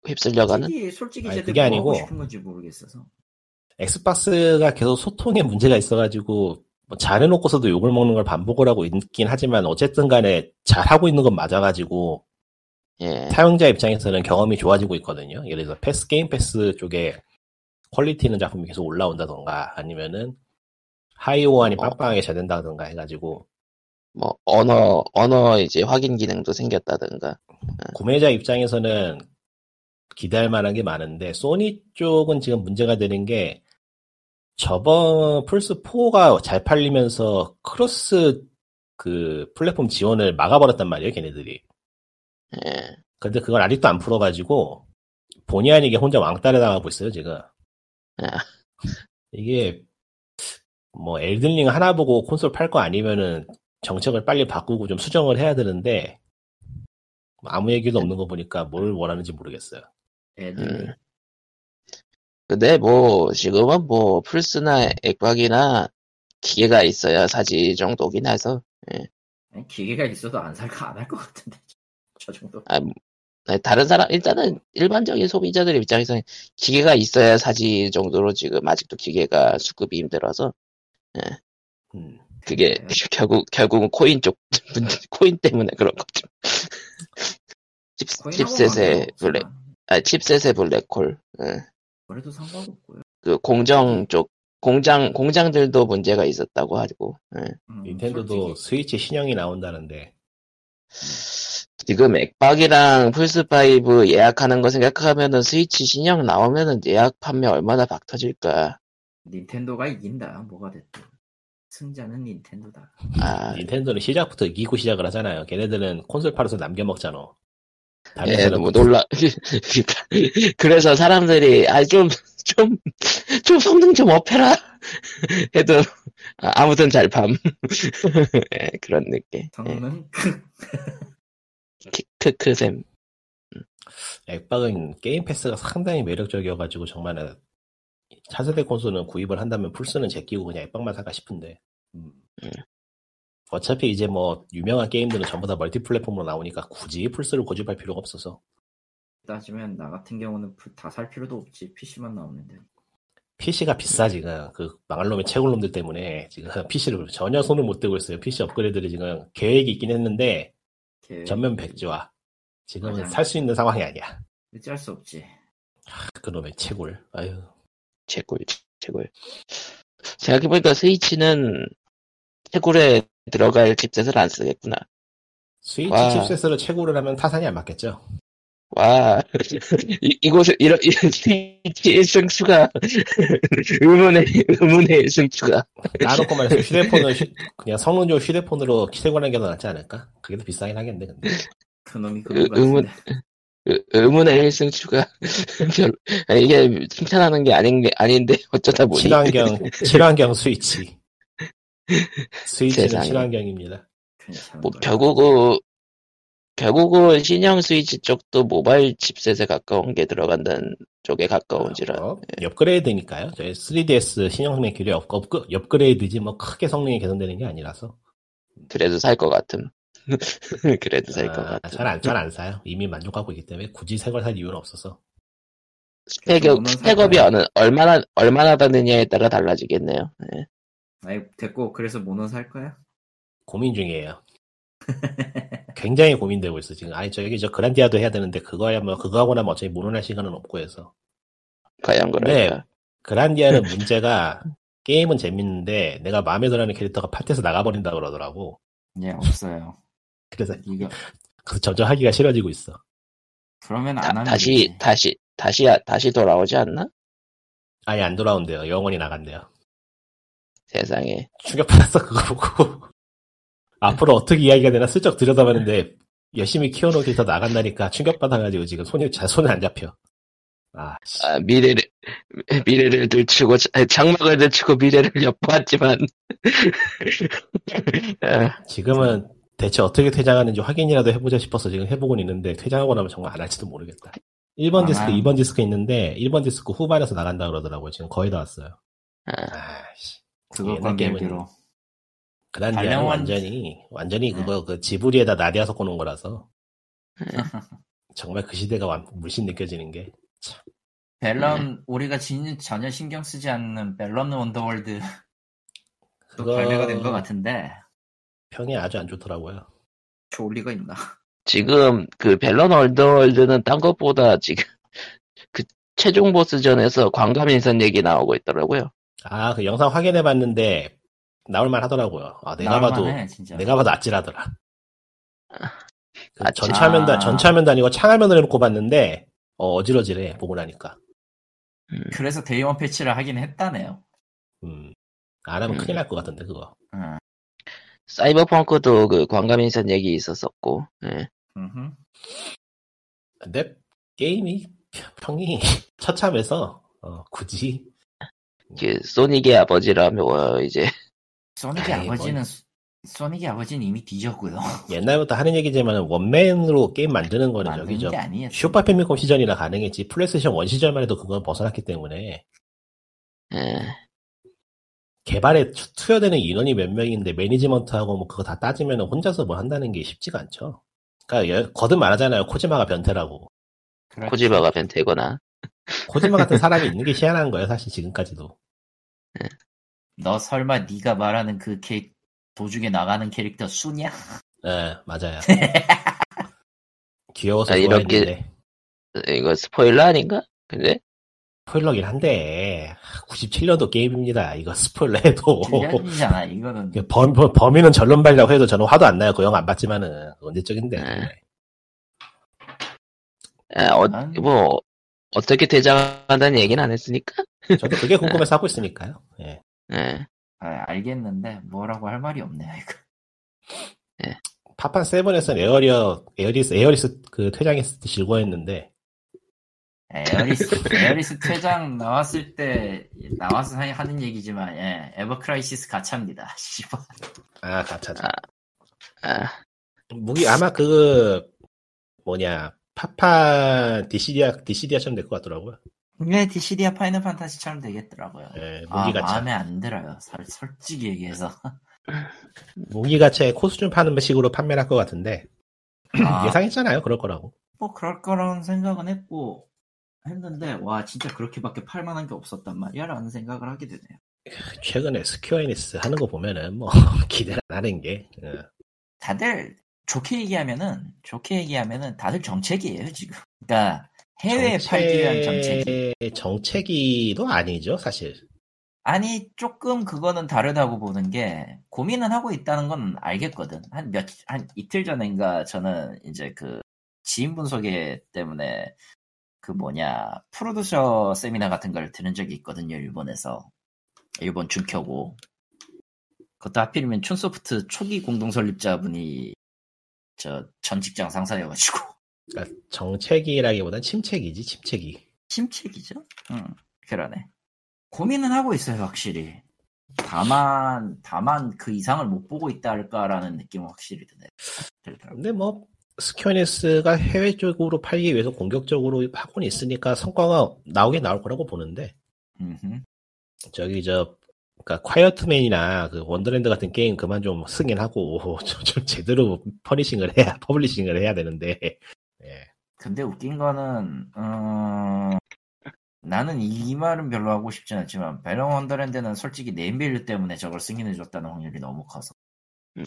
휩쓸려가는? 솔직히, 솔직히 아니, 제대로 그게 뭐 아니고 하고 싶은 건지 모르겠어서. 엑스박스가 계속 소통에 문제가 있어가지고 뭐 잘해놓고서도 욕을 먹는 걸 반복을 하고 있긴 하지만 어쨌든 간에 잘하고 있는 건 맞아가지고 예. 사용자 입장에서는 경험이 좋아지고 있거든요. 예를 들어서 패스 게임 패스 쪽에 퀄리티 있는 작품이 계속 올라온다던가 아니면은 하위호환이 어. 빵빵하게 잘 된다던가 해가지고 뭐 언어 언어 이제 확인 기능도 생겼다든가. 구매자 입장에서는 기대할 만한 게 많은데 소니 쪽은 지금 문제가 되는 게 저번 플스 4가 잘 팔리면서 크로스 그 플랫폼 지원을 막아버렸단 말이에요, 걔네들이. 예. 근데 그걸 아직도 안 풀어가지고 본의 아니게 혼자 왕따를 당하고 있어요, 지금. 아. 이게 뭐 엘든링 하나 보고 콘솔 팔 거 아니면은 정책을 빨리 바꾸고 좀 수정을 해야 되는데 아무 얘기도 없는 거 보니까 뭘 원하는지 모르겠어요. 음. 근데 뭐 지금은 뭐 플스나 액박이나 기계가 있어야 사지 정도긴 해서 아니, 기계가 있어도 안 살까 안 할 것 같은데 저 정도. 아, 네, 다른 사람 일단은 일반적인 소비자들 입장에서는 기계가 있어야 사지 정도로 지금 아직도 기계가 수급이 힘들어서 음. 그게 네. 결국 결국은 코인 쪽 코인 때문에 그런 거죠. 칩, 관계가 블랙 아 칩셋의 블랙홀 예. 그래도 상관없고요. 그 공정 쪽 공장 공장들도 문제가 있었다고 하고 예. 음, 닌텐도도 솔직히 스위치 신형이 나온다는데 지금 액박이랑 플스5 예약하는 거 생각하면은 스위치 신형 나오면은 예약 판매 얼마나 박 터질까. 닌텐도가 이긴다. 뭐가 됐든 승자는 닌텐도다. 아, 닌텐도는 시작부터 이기고 시작을 하잖아요. 걔네들은 콘솔 팔아서 남겨먹잖아. 예, 너무 놀라. 그래서 사람들이, 아, 좀, 좀, 좀 성능 좀 up해라. 해도, 아, 아무튼 잘 팜. 예, 그런 느낌. 예, 성능 키- 크크셈. 액박은 게임 패스가 상당히 매력적이어가지고 정말 차세대 콘솔은 구입을 한다면 플스는 제끼고 그냥 액박만 살까 싶은데 음. 음. 어차피 이제 뭐 유명한 게임들은 전부 다 멀티 플랫폼으로 나오니까 굳이 플스를 고집할 필요가 없어서 따지면 나 같은 경우는 다 살 필요도 없지. PC만 나오는데. PC가 비싸 지금 그 망할 놈의 채굴 놈들 때문에 지금 PC를 전혀 손을 못 대고 있어요 PC 업그레이드를 지금 계획이 있긴 했는데 걔 전면 백지화 지금은. 살 수 있는 상황이 아니야 어찌할 수 없지. 그놈의 채굴 아유 채굴, 채굴. 생각해보니까 스위치는 채굴에 들어갈 칩셋을 안 쓰겠구나. 스위치 와. 칩셋으로 채굴을 하면 타산이 안 맞겠죠 와, 이, 이곳에, 이런, 이런 스위치 1승 추가. 의문의, 의문의 1승 추가. 나놓고 말해서 휴대폰을 휴- 그냥 성능 좋은 휴대폰으로 채굴하는 게 더 낫지 않을까? 그게 더 비싸긴 하겠네 근데 그놈이 의- 그놈 의문- 같은데. 의- 의문의 1승 추가. 별, 아니, 이게 칭찬하는 게 아닌 게, 아닌데, 어쩌다 보니. 친환경 친환경 스위치 스위치는 세상에. 친환경입니다 뭐. 결국은, 결국은 신형 스위치 쪽도 모바일 칩셋에 가까운 게 들어간다는 쪽에 가까운지라. 어, 업그레이드니까요 저희 3DS 신형의 길이 up, up, 업그레이드지 뭐 크게 성능이 개선되는 게 아니라서 그래도 살 것 같음. 그래도 살 것 같음. 잘안 잘 안 사요 이미 만족하고 있기 때문에 굳이 새 걸 살 이유는 없어서 spec up, spec up이. 어느, 얼마나, 얼마나 다느냐에 따라 달라지겠네요. 예. 아니 됐고 그래서 모노 살 거야? 고민 중이에요 굉장히 고민되고 있어 지금 아니 저기 저 그란디아도 해야 되는데 그거야 뭐 그거 하고 나면 어차피 모논할 시간은 없고 해서 과연 네. 그럴까? 그란디아는 문제가 게임은 재밌는데 내가 마음에 들어하는 캐릭터가 파트에서 나가버린다 그러더라고. 예 없어요. 그래서 이거 그 점점 하기가 싫어지고 있어. 그러면 안 다, 다시, 되지. 다시, 다시, 다시 돌아오지 않나? 아예 안 돌아온대요. 영원히 나간대요. 세상에. 충격받았어 그거 보고. 앞으로 어떻게 이야기가 되나 슬쩍 들여다봤는데 열심히 키워놓은 캐릭터 나간다니까 충격받아가지고 지금 손이 잘 손에 안 잡혀. 아, 씨. 아, 미래를, 미래를 들추고, 장막을 들추고 미래를 엿보았지만. 아, 지금은 대체 어떻게 퇴장하는지 확인이라도 해보자 싶어서 지금 해보고 있는데 퇴장하고 나면 정말 안 할지도 모르겠다. 1번 디스크, 아마- 2번 디스크 있는데 1번 디스크 후반에서 나간다 그러더라고요. 지금 거의 다 왔어요. 아, 아씨. 그거 관계로 발명한- 완전히 완전히 네. 그거 그 지브리에다 나디아 섞어놓은 거라서 정말 그 시대가 완- 물씬 느껴지는 게 밸런 우리가 진, 전혀 신경 쓰지 않는 밸런 원더월드 또 그거- 발매가 된 것 같은데 평이 아주 안 좋더라고요. 좋을 리가 있나? 지금, 그, 벨런 얼더월드는 딴 것보다 지금, 그, 최종 보스전에서 광감 인선 얘기 나오고 있더라고요. 아 그 영상 확인해 봤는데 나올만 하더라고요. 아 내가 봐도 진짜. 내가 봐도 아찔하더라. 그 아, 전차면도 아. 전차면도 아니고 창화면을 해놓고 봤는데 어, 어지러지래 보고 나니까. 음, 그래서 데이원 패치를 하긴 했다네요. 음. 안 하면 음. 큰일 날 것 같은데 그거. 응. 사이버펑크도 그 관감 인선 얘기 있었었고, 예. 음흠. 근데 게임이 평이 처참해서 어, 굳이 그 소닉의 아버지라며 뭐 이제 소닉의 아이, 아버지는 소- 소닉의 아버지는 이미 뒤졌고요. 옛날부터 하는 얘기지만 one man으로 게임 만드는 거는 저기죠. 아니에요. 슈퍼 패미컴 시절이라 가능했지 플레이스테이션 1 시절만 해도 그건 벗어났기 때문에 예. 개발에 투- 투여되는 인원이 몇 명인데 매니지먼트하고 뭐 그거 다 따지면 혼자서 뭐 한다는 게 쉽지가 않죠. 그러니까 여- 거듭 말하잖아요. 코지마가 변태라고. 그렇죠. 코지마가 변태거나 코지마 같은 사람이 있는 게 희한한 거예요. 사실 지금까지도. 너 설마 네가 말하는 그 캐, 도중에 나가는 캐릭터 수냐? 네, 맞아요. 귀여워서 아, 이렇게- 이거 스포일러 아닌가? 근데 스포일러긴 한데 97년도 게임입니다. 이거 스포일러 해도 줄년이잖아 이거는. 범, 범- 범 인은 전론발이라고 해도 저는 화도 안 나요. 그 영화 안 봤지만은 언제적인데. 네. 아, 어, 난- 뭐 어떻게 대장한다는 얘기는 안 했으니까. 저도 그게 궁금해서 하고 있으니까요. 예. 예. 아, 알겠는데 뭐라고 할 말이 없네요 이거. 파판 세븐에서는 에어리어 에어리스 에어리스 그 퇴장했을 때 즐거워했는데 에어리스 에어리스 퇴장 나왔을 때 나와서 하- 하는 얘기지만 예 에버크라이시스 가차입니다. 씨발. 아 가차죠. 아, 무기 아마 그 뭐냐 파판 디시디아 디시디아처럼 될 것 같더라고요. 네 디시디아 파이널 판타지처럼 되겠더라고요. 예, 아 무기 가차 마음에 안 들어요. 설- 솔직히 얘기해서. 무기 가차에 코스튬 파는 식으로 판매를 할것 같은데 아, 예상했잖아요. 그럴 거라고. 뭐 그럴 거라는 생각은 했고 했는데 와 진짜 그렇게밖에 팔 만한 게 없었단 말이야 라는 생각을 하게 되네요. 최근에 스퀘어 에닉스 하는 거 보면은 뭐 기대를 안 하는 게 예. 다들 좋게 얘기하면은 좋게 얘기하면은 다들 정책이에요 지금. 그러니까 해외에 팔기 위한 정책이. 정책이도 아니죠 사실. 아니 조금 그거는 다르다고 보는 게 고민은 하고 있다는 건 알겠거든. 한 몇 한 이틀 전인가 저는 이제 그 지인분 소개 때문에 그 뭐냐 프로듀서 세미나 같은 걸 들은 적이 있거든요 일본에서 일본 준켜고 그것도 하필이면 춘소프트 초기 공동 설립자분이 저 전 직장 상사여가지고 그러니까 정책이라기보단 침책이지 침책이. 침책이죠. 응 그러네. 고민은 하고 있어요 확실히. 다만 다만 그 이상을 못 보고 있다 할까라는 느낌은 확실히 드네. 들더라고요. 근데 뭐 스퀘어 에닉스가 해외 쪽으로 팔기 위해서 공격적으로 하고는 있으니까 성과가 나오긴 나올 거라고 보는데 음흠. 저기 저 그러니까 콰이어트맨이나 그 원더랜드 같은 게임 그만 좀 승인하고 좀, 좀 제대로 퍼니싱을 해야 publishing을 해야 되는데 예. 근데 웃긴 거는 어, 나는 이 말은 별로 하고 싶진 않지만 밸런 원더랜드는 솔직히 네임밸류 때문에 저걸 승인해줬다는 확률이 너무 커서 음.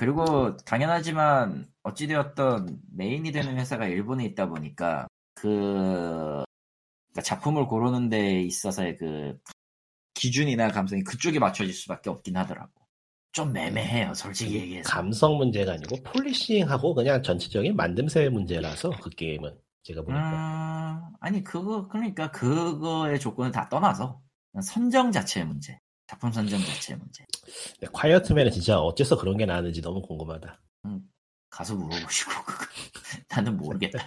그리고 당연하지만 어찌되었던 메인이 되는 회사가 일본에 있다 보니까 그 그러니까 작품을 고르는 데 있어서의 그 기준이나 감성이 그쪽에 맞춰질 수밖에 없긴 하더라고. 좀 매매해요 솔직히 얘기해서. 감성 문제가 아니고 폴리싱하고 그냥 전체적인 만듦새 문제라서 그 게임은 제가 보니까. 음, 아니 그거 그러니까 그거의 조건을 다 떠나서 선정 자체의 문제, 작품 선정 자체의 문제. 근데 콰이어트맨은 진짜 어째서 그런 게 나왔는지 너무 궁금하다. 가서 물어보시고 그거. 나는 모르겠다.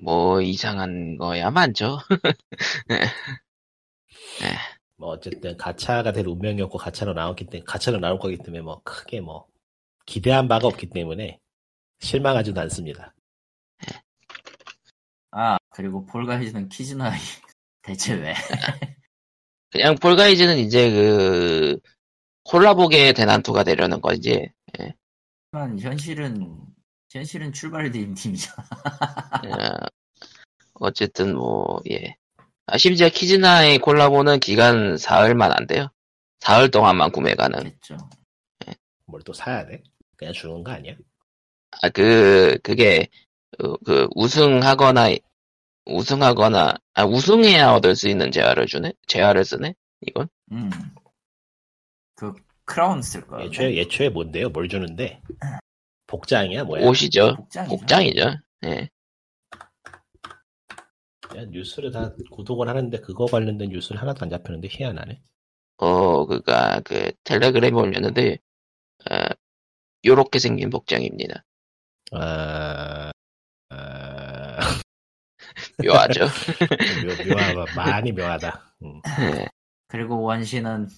뭐 이상한 거야 많죠. 뭐 어쨌든 가차가 될 운명이었고 가차로 나왔기 때문에 가차로 나올 거기 때문에 뭐 크게 뭐 기대한 바가 없기 때문에 실망하지도 않습니다. 아 그리고 폴가이즈는 키즈나이 대체 왜? 그냥 폴가이즈는 이제 그 콜라보계 대난투가 되려는 거지. 하지만 현실은 현실은 출발 팀이잖아. 어, 어쨌든 뭐 예. 아, 심지어 키즈나의 콜라보는 기간 사흘만 안 돼요. 사흘 동안만 구매 가능. 겠죠. 뭘또 사야 돼? 그냥 주는 거 아니야? 아, 그, 그게, 어, 그, 우승하거나, 우승하거나, 아, 우승해야 얻을 수 있는 재화를 주네? 재화를 쓰네? 이건? 음. 그 크라운 쓸 거야. 예초에 예초에 뭔데요? 뭘 주는데? 복장이야 뭐야? 옷이죠. 복장이죠. 복장이죠. 예. 내가 뉴스를 다 구독을 하는데 그거 관련된 뉴스를 하나도 안 잡히는데 희한하네. 어, 그가, 그, 텔레그램에 올렸는데, 어, 요렇게 생긴 복장입니다. 아, 아, 묘하죠? 묘, 묘하, 많이 묘하다. 음. 예. 그리고 원신은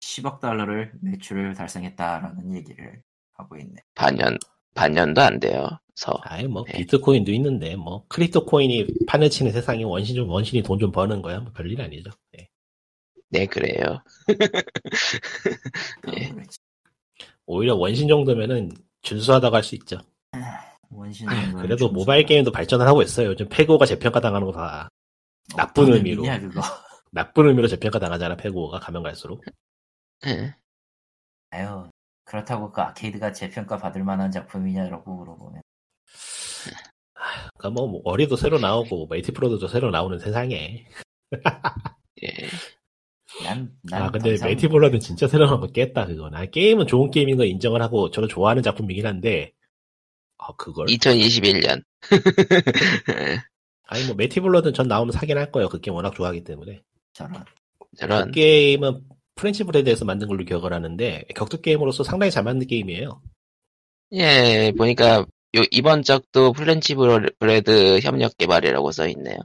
10억 달러를 매출을 달성했다라는 얘기를 하고 있네. 반년, 반년도 안 돼요. 서. 아예 뭐 네. 비트코인도 있는데 뭐 crypto 코인이 판을 치는 세상에 원신 좀 원신이 돈 좀 버는 거야 뭐 별일 아니죠. 네. 네, 그래요. 예. 그렇지. 오히려 원신 정도면은 준수하다고 할 수 있죠. 원신은 뭐 그래도 모바일 게임도 발전을 하고 있어요. 요즘 페고가 재평가 당하는 거 다 나쁜 의미로. 냐 그거. 나쁜 의미로 재평가 당하잖아 페고가 가면 갈수록. 예. 아유 그렇다고 그 아케이드가 재평가 받을 만한 작품이냐라고 물어보면 그러니까 뭐 워리도 새로 나오고 메이티 프로도 새로 나오는 세상에. 예. 난, 난아더 근데 이상- 멜티블러드 진짜 새로 나온 거 깼다 그건. 아 게임은 좋은 게임인 거 인정을 하고 저도 좋아하는 작품이긴 한데. 아 그걸? 2021년. 아니 뭐 멜티블러드는 전 나오면 사긴 할 거예요. 그 게임 워낙 좋아하기 때문에. 저런 그 저런, 게임은 프렌치 브레드에서 만든 걸로 기억을 하는데 격투 게임으로서 상당히 잘 만든 게임이에요. 예, 보니까, 요, 이번 작도 브로- 브레드 협력 개발이라고 써 있네요.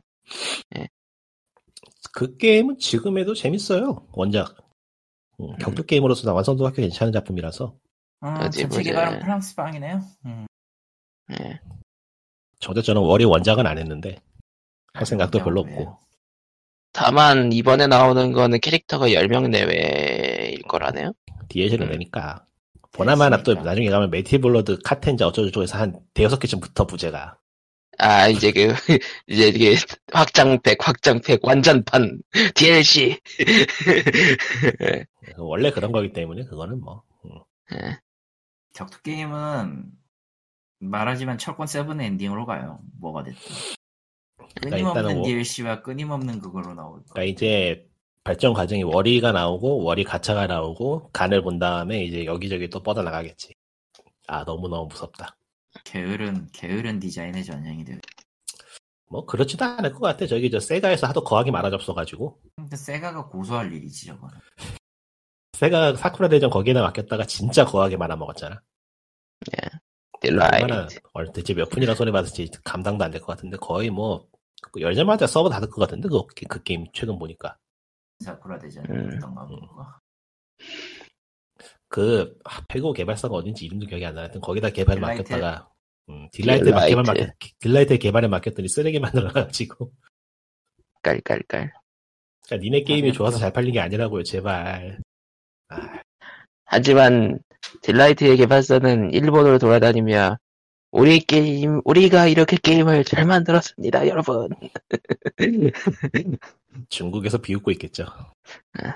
그 게임은 지금 해도 재밌어요. 원작. 음, 격투 게임으로서 나 완성도가 꽤 괜찮은 작품이라서 음, 어디 전체. 개발은 프랑스 빵이네요 음. 예. 저도 저는 월희 원작은 안 했는데 할 생각도 별로 왜요? 없고 다만, 이번에 나오는 거는 캐릭터가 10명 내외일 거라네요. DLC를 음. 내니까 보나마나 또. 나중에 가면 멜티블러드 카덴자 어쩌고저쩌고 해서 한 대여섯 개쯤 붙어 부제가 아, 이제 그, 이제 이게 확장팩, 확장팩, 완전판, DLC. 원래 그런 거기 때문에 그거는 뭐 음. 예. 격투 게임은 말하지만 철권 세븐 엔딩으로 가요 뭐가 됐든 그러니까 끊임없는 일단은 워- DLC와 끊임없는 그걸로 나오고 그러니까 이제 발전 과정이 월희가 나오고 월희 가차가 나오고 간을 본 다음에 이제 여기저기 또 뻗어 나가겠지. 아 너무 너무 무섭다. 게으른 게으른 디자인의 전형이 돼. 뭐 그렇지도 않을 것 같아. 저기 저 세가에서 하도 거하게 말아잡숴가지고 근데 세가가 고소할 일이지 저거는. 세가 사쿠라 대전 거기에다 맡겼다가 진짜 거하게 말아먹었잖아. 얼마나 딜라이트. 얼- 대체 몇 분이나 손해 받을지 감당도 안 될 것 같은데 거의 뭐 열자마자 서버 닫을 것 같은데 그, 그 게임 최근 보니까 사쿠라 대전 음. 그 아, 페고 개발사가 어딘지 이름도 기억이 안 나. 하여튼 거기다 개발을 딜라이트. 맡겼다가 음, 딜라이트 딜라이트. 개발 맡겼 딜라이트 개발에 맡겼더니 쓰레기 만들어가지고 깔깔깔. 그러니까 니네 게임이 아, 좋아서 잘 팔린 게 아니라고요 제발. 아, 하지만, 딜라이트의 개발사는 일본으로 돌아다니며, 우리 게임, 우리가 이렇게 게임을 잘 만들었습니다, 여러분. 중국에서 비웃고 있겠죠. 아.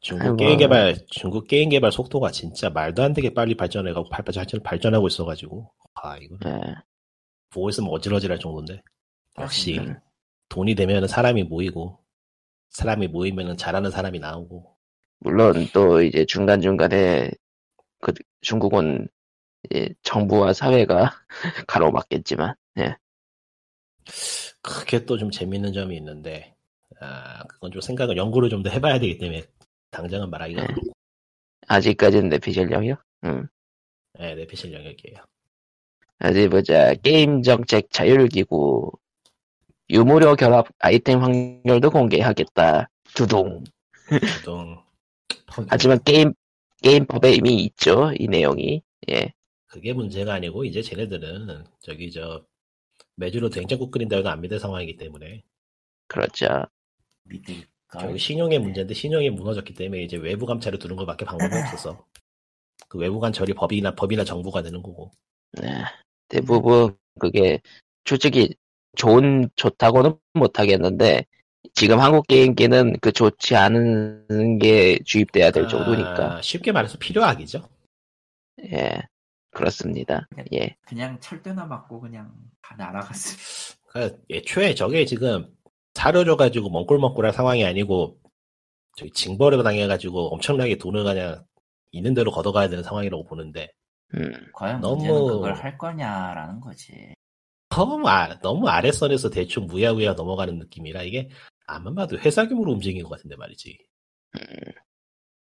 중국 아이고. 게임 개발 중국 게임 개발 속도가 진짜 말도 안 되게 빨리 발전해가고 발- 발전 발전하고 있어가지고 아 이거 예. 보고 있으면 어질어질할 정도인데 역시 음. 돈이 되면은 사람이 모이고 사람이 모이면은 잘하는 사람이 나오고 물론 또 이제 중간중간에 그 중국은 이제 정부와 사회가 가로막겠지만 예. 그게 또 좀 재밌는 점이 있는데 아 그건 좀 생각을 연구를 좀 더 해봐야 되기 때문에 당장은 말하기가 네. 그렇고 아직까지는 내피 전령이요? 음. 네, 내피실 영역이에요. 어디 보자 게임 정책 자율기구 유무료 결합 아이템 확률도 공개하겠다 두둥 보통 하지만 게임 게임법에 이미 있죠 이 내용이. 예. 그게 문제가 아니고 이제 쟤네들은 저기 저 매주로 냉장국 끓인다 해도 안 믿을 상황이기 때문에. 그렇죠? 결국 신용의 문제인데 신용이 무너졌기 때문에 이제 외부 감찰을 두는 것밖에 방법이 없어서 그 외부 감찰이 법이나 법이나 정부가 되는 거고. 네. 대부분 그게 솔직히 좋은 좋다고는 못 하겠는데 지금 한국 게임기는 그 좋지 않은 게 주입돼야 될 정도니까 아, 쉽게 말해서 필요악이죠. 예 그렇습니다 예 그냥 철대나 맞고 그냥 다 날아갔어. 그러니까 애초에 저게 지금 사려줘가지고 멍꿀멍꿀할 상황이 아니고 저기 징벌을 당해가지고 엄청나게 돈을 그냥 있는 대로 걷어가야 되는 상황이라고 보는데 음. 과연 너무- 그걸 할 거냐라는 거지. 너무 아, 너무 아랫선에서 대충 무야무야 넘어가는 느낌이라 이게 아무만 봐도 회사 규모로 움직이는 것 같은데 말이지.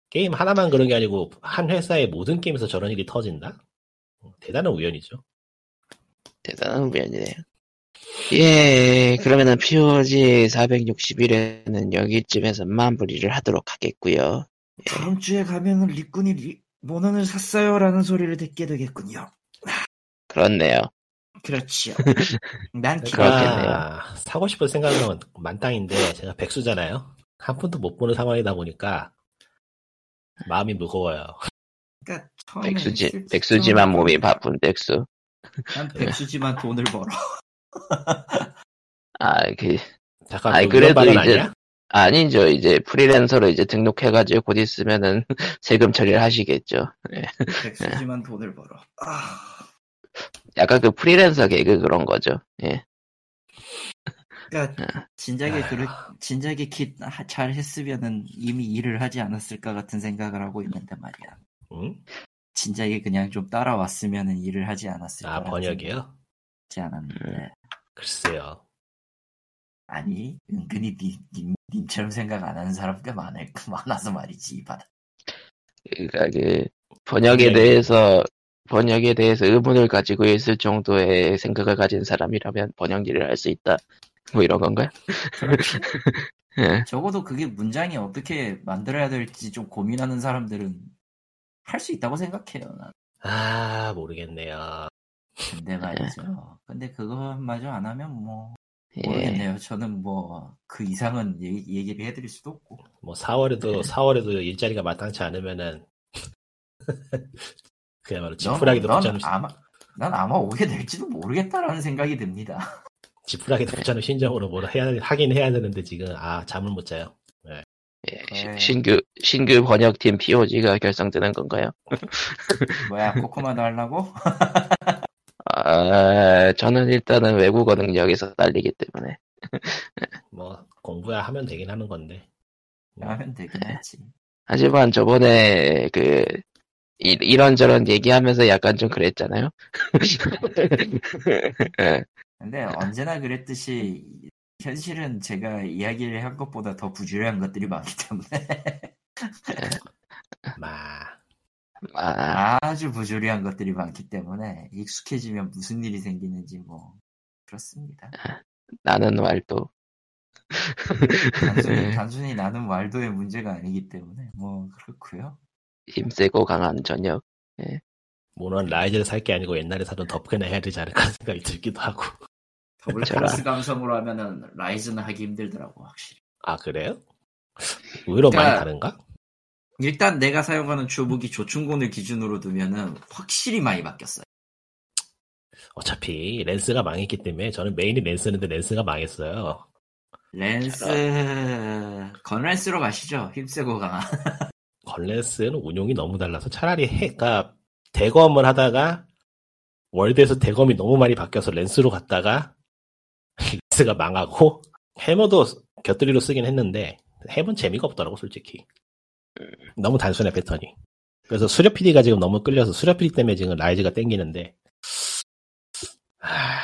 게임 하나만 그런 게 아니고 한 회사의 모든 게임에서 저런 일이 터진다? 어, 대단한 우연이죠. 대단한 우연이네요. 예, 그러면은 POG 461회는 여기쯤에서 마무리를 하도록 하겠고요. 다음 주에 가면은 리꾼이 리, 모넌을 샀어요라는 소리를 듣게 되겠군요. 그렇네요. 그렇지요. 난. 그렇겠네요. 아, 사고 싶은 생각은 만땅인데 제가 백수잖아요. 한 푼도 못 보는 상황이다 보니까 마음이 무거워요. 그러니까 처음에 백수지, 쓸- 백수지만 처음에 몸이 바쁜 백수. 난 백수지만 돈을 벌어. 아, 그, 잠깐 그 그래도 이제- 아니야? 아니죠. 이제 프리랜서로 이제 등록해가지고 곧 있으면은 세금 처리를 하시겠죠. 예. 백수지만 돈을 벌어. 아, 약간 그 프리랜서 개그 그런 거죠. 예. 그러니까 진작에 그렇 진작에 키잘 했으면은 이미 일을 하지 않았을까 같은 생각을 하고 있는데 말이야. 응? 진작에 그냥 좀 따라왔으면은 일을 하지 않았을까. 아 번역이요? 하지 않았는데 글쎄요. 아니 은근히 님, 님, 님처럼 생각 안 하는 사람들 많을 많아서 말이지 이 바다. 그러니까 그 번역에 네. 대해서 번역에 대해서 의문을 가지고 있을 정도의 생각을 가진 사람이라면 번역 일을 할 수 있다. 뭐 이런 건가요? 예. 적어도 그게 문장이 어떻게 만들어야 될지 좀 고민하는 사람들은 할 수 있다고 생각해요. 난. 아 모르겠네요. 근데 말이죠. 근데 그것마저 안 하면 뭐 예. 모르겠네요. 저는 뭐 그 이상은 얘기, 얘기 를 해드릴 수도 없고. 뭐 4월에도 네. 4월에도 일자리가 마땅치 않으면은 그야말로 넌- 지푸라기도 넌 붙자는 아마 난 아마 오게 될지도 모르겠다라는 생각이 듭니다. 지푸라기도 붙자는 심정으로 뭘 해야 하긴 해야 되는데 지금 아 잠을 못 자요. 예. 네. 시- 신규 신규 번역팀 POG가 결성되는 건가요? 뭐야 코코마도 하려고? 아, 저는 일단은 외국어 능력에서 딸리기 때문에 뭐 공부야 하면 되긴 하는 건데. 하면 되긴 하지. 하지만 저번에 그 이, 이런저런 얘기하면서 약간 좀 그랬잖아요. 예. 근데 언제나 그랬듯이 현실은 제가 이야기를 한 것보다 더 부주의한 것들이 많기 때문에 마 아, 아주 부주의한 것들이 많기 때문에 익숙해지면 무슨 일이 생기는지 뭐 그렇습니다. 나는 말도 단순히, 단순히 나는 왈도의 문제가 아니기 때문에 뭐 그렇고요. 힘세고 강한 저녁. 모노는 라이즈를 살 게 아니고 옛날에 사던 덮개나 해야 되지 않을까 생각이 들기도 하고. 더블 저라. 플러스 감성으로 하면은 라이즈는 하기 힘들더라고 확실히. 아 그래요? 의외로 많이 그러니까- 다른가? 일단 내가 사용하는 주무기 조충곤을 기준으로 두면은 확실히 많이 바뀌었어요. 어차피 렌스가 망했기 때문에 저는 메인이 렌스였는데 렌스가 망했어요. 렌스 건렌스로 가시죠. 힘세고 강한. 건렌스는 운용이 너무 달라서 차라리 해가 대검을 하다가 월드에서 대검이 너무 많이 바뀌어서 렌스로 갔다가 렌스가 망하고 해머도 곁들이로 쓰긴 했는데 해본 재미가 없더라고 솔직히. 너무 단순해 패턴이. 그래서 수렵 PD가 지금 너무 끌려서 수렵 PD 때문에 지금 라이즈가 땡기는데 하,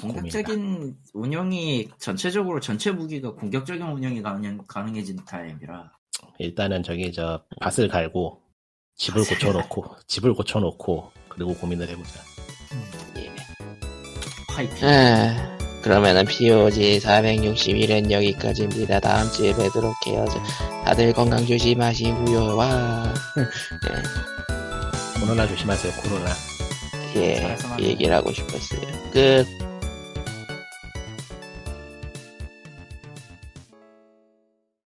공격적인 운영이 전체적으로 전체 무기가 공격적인 운영이 가능, 가능해지는 타입이라 일단은 저기 저 밭을 갈고 집을 밭을 고쳐놓고 집을 고쳐놓고 그리고 고민을 해보자 예. 화이팅. 아, 그러면은 POG 461은 여기까지입니다. 다음 주에 뵈도록 해요. 다들 건강 조심하시고요. 와. 코로나 조심하세요 코로나 예, 이 얘기를 하고 싶었어요. 끝.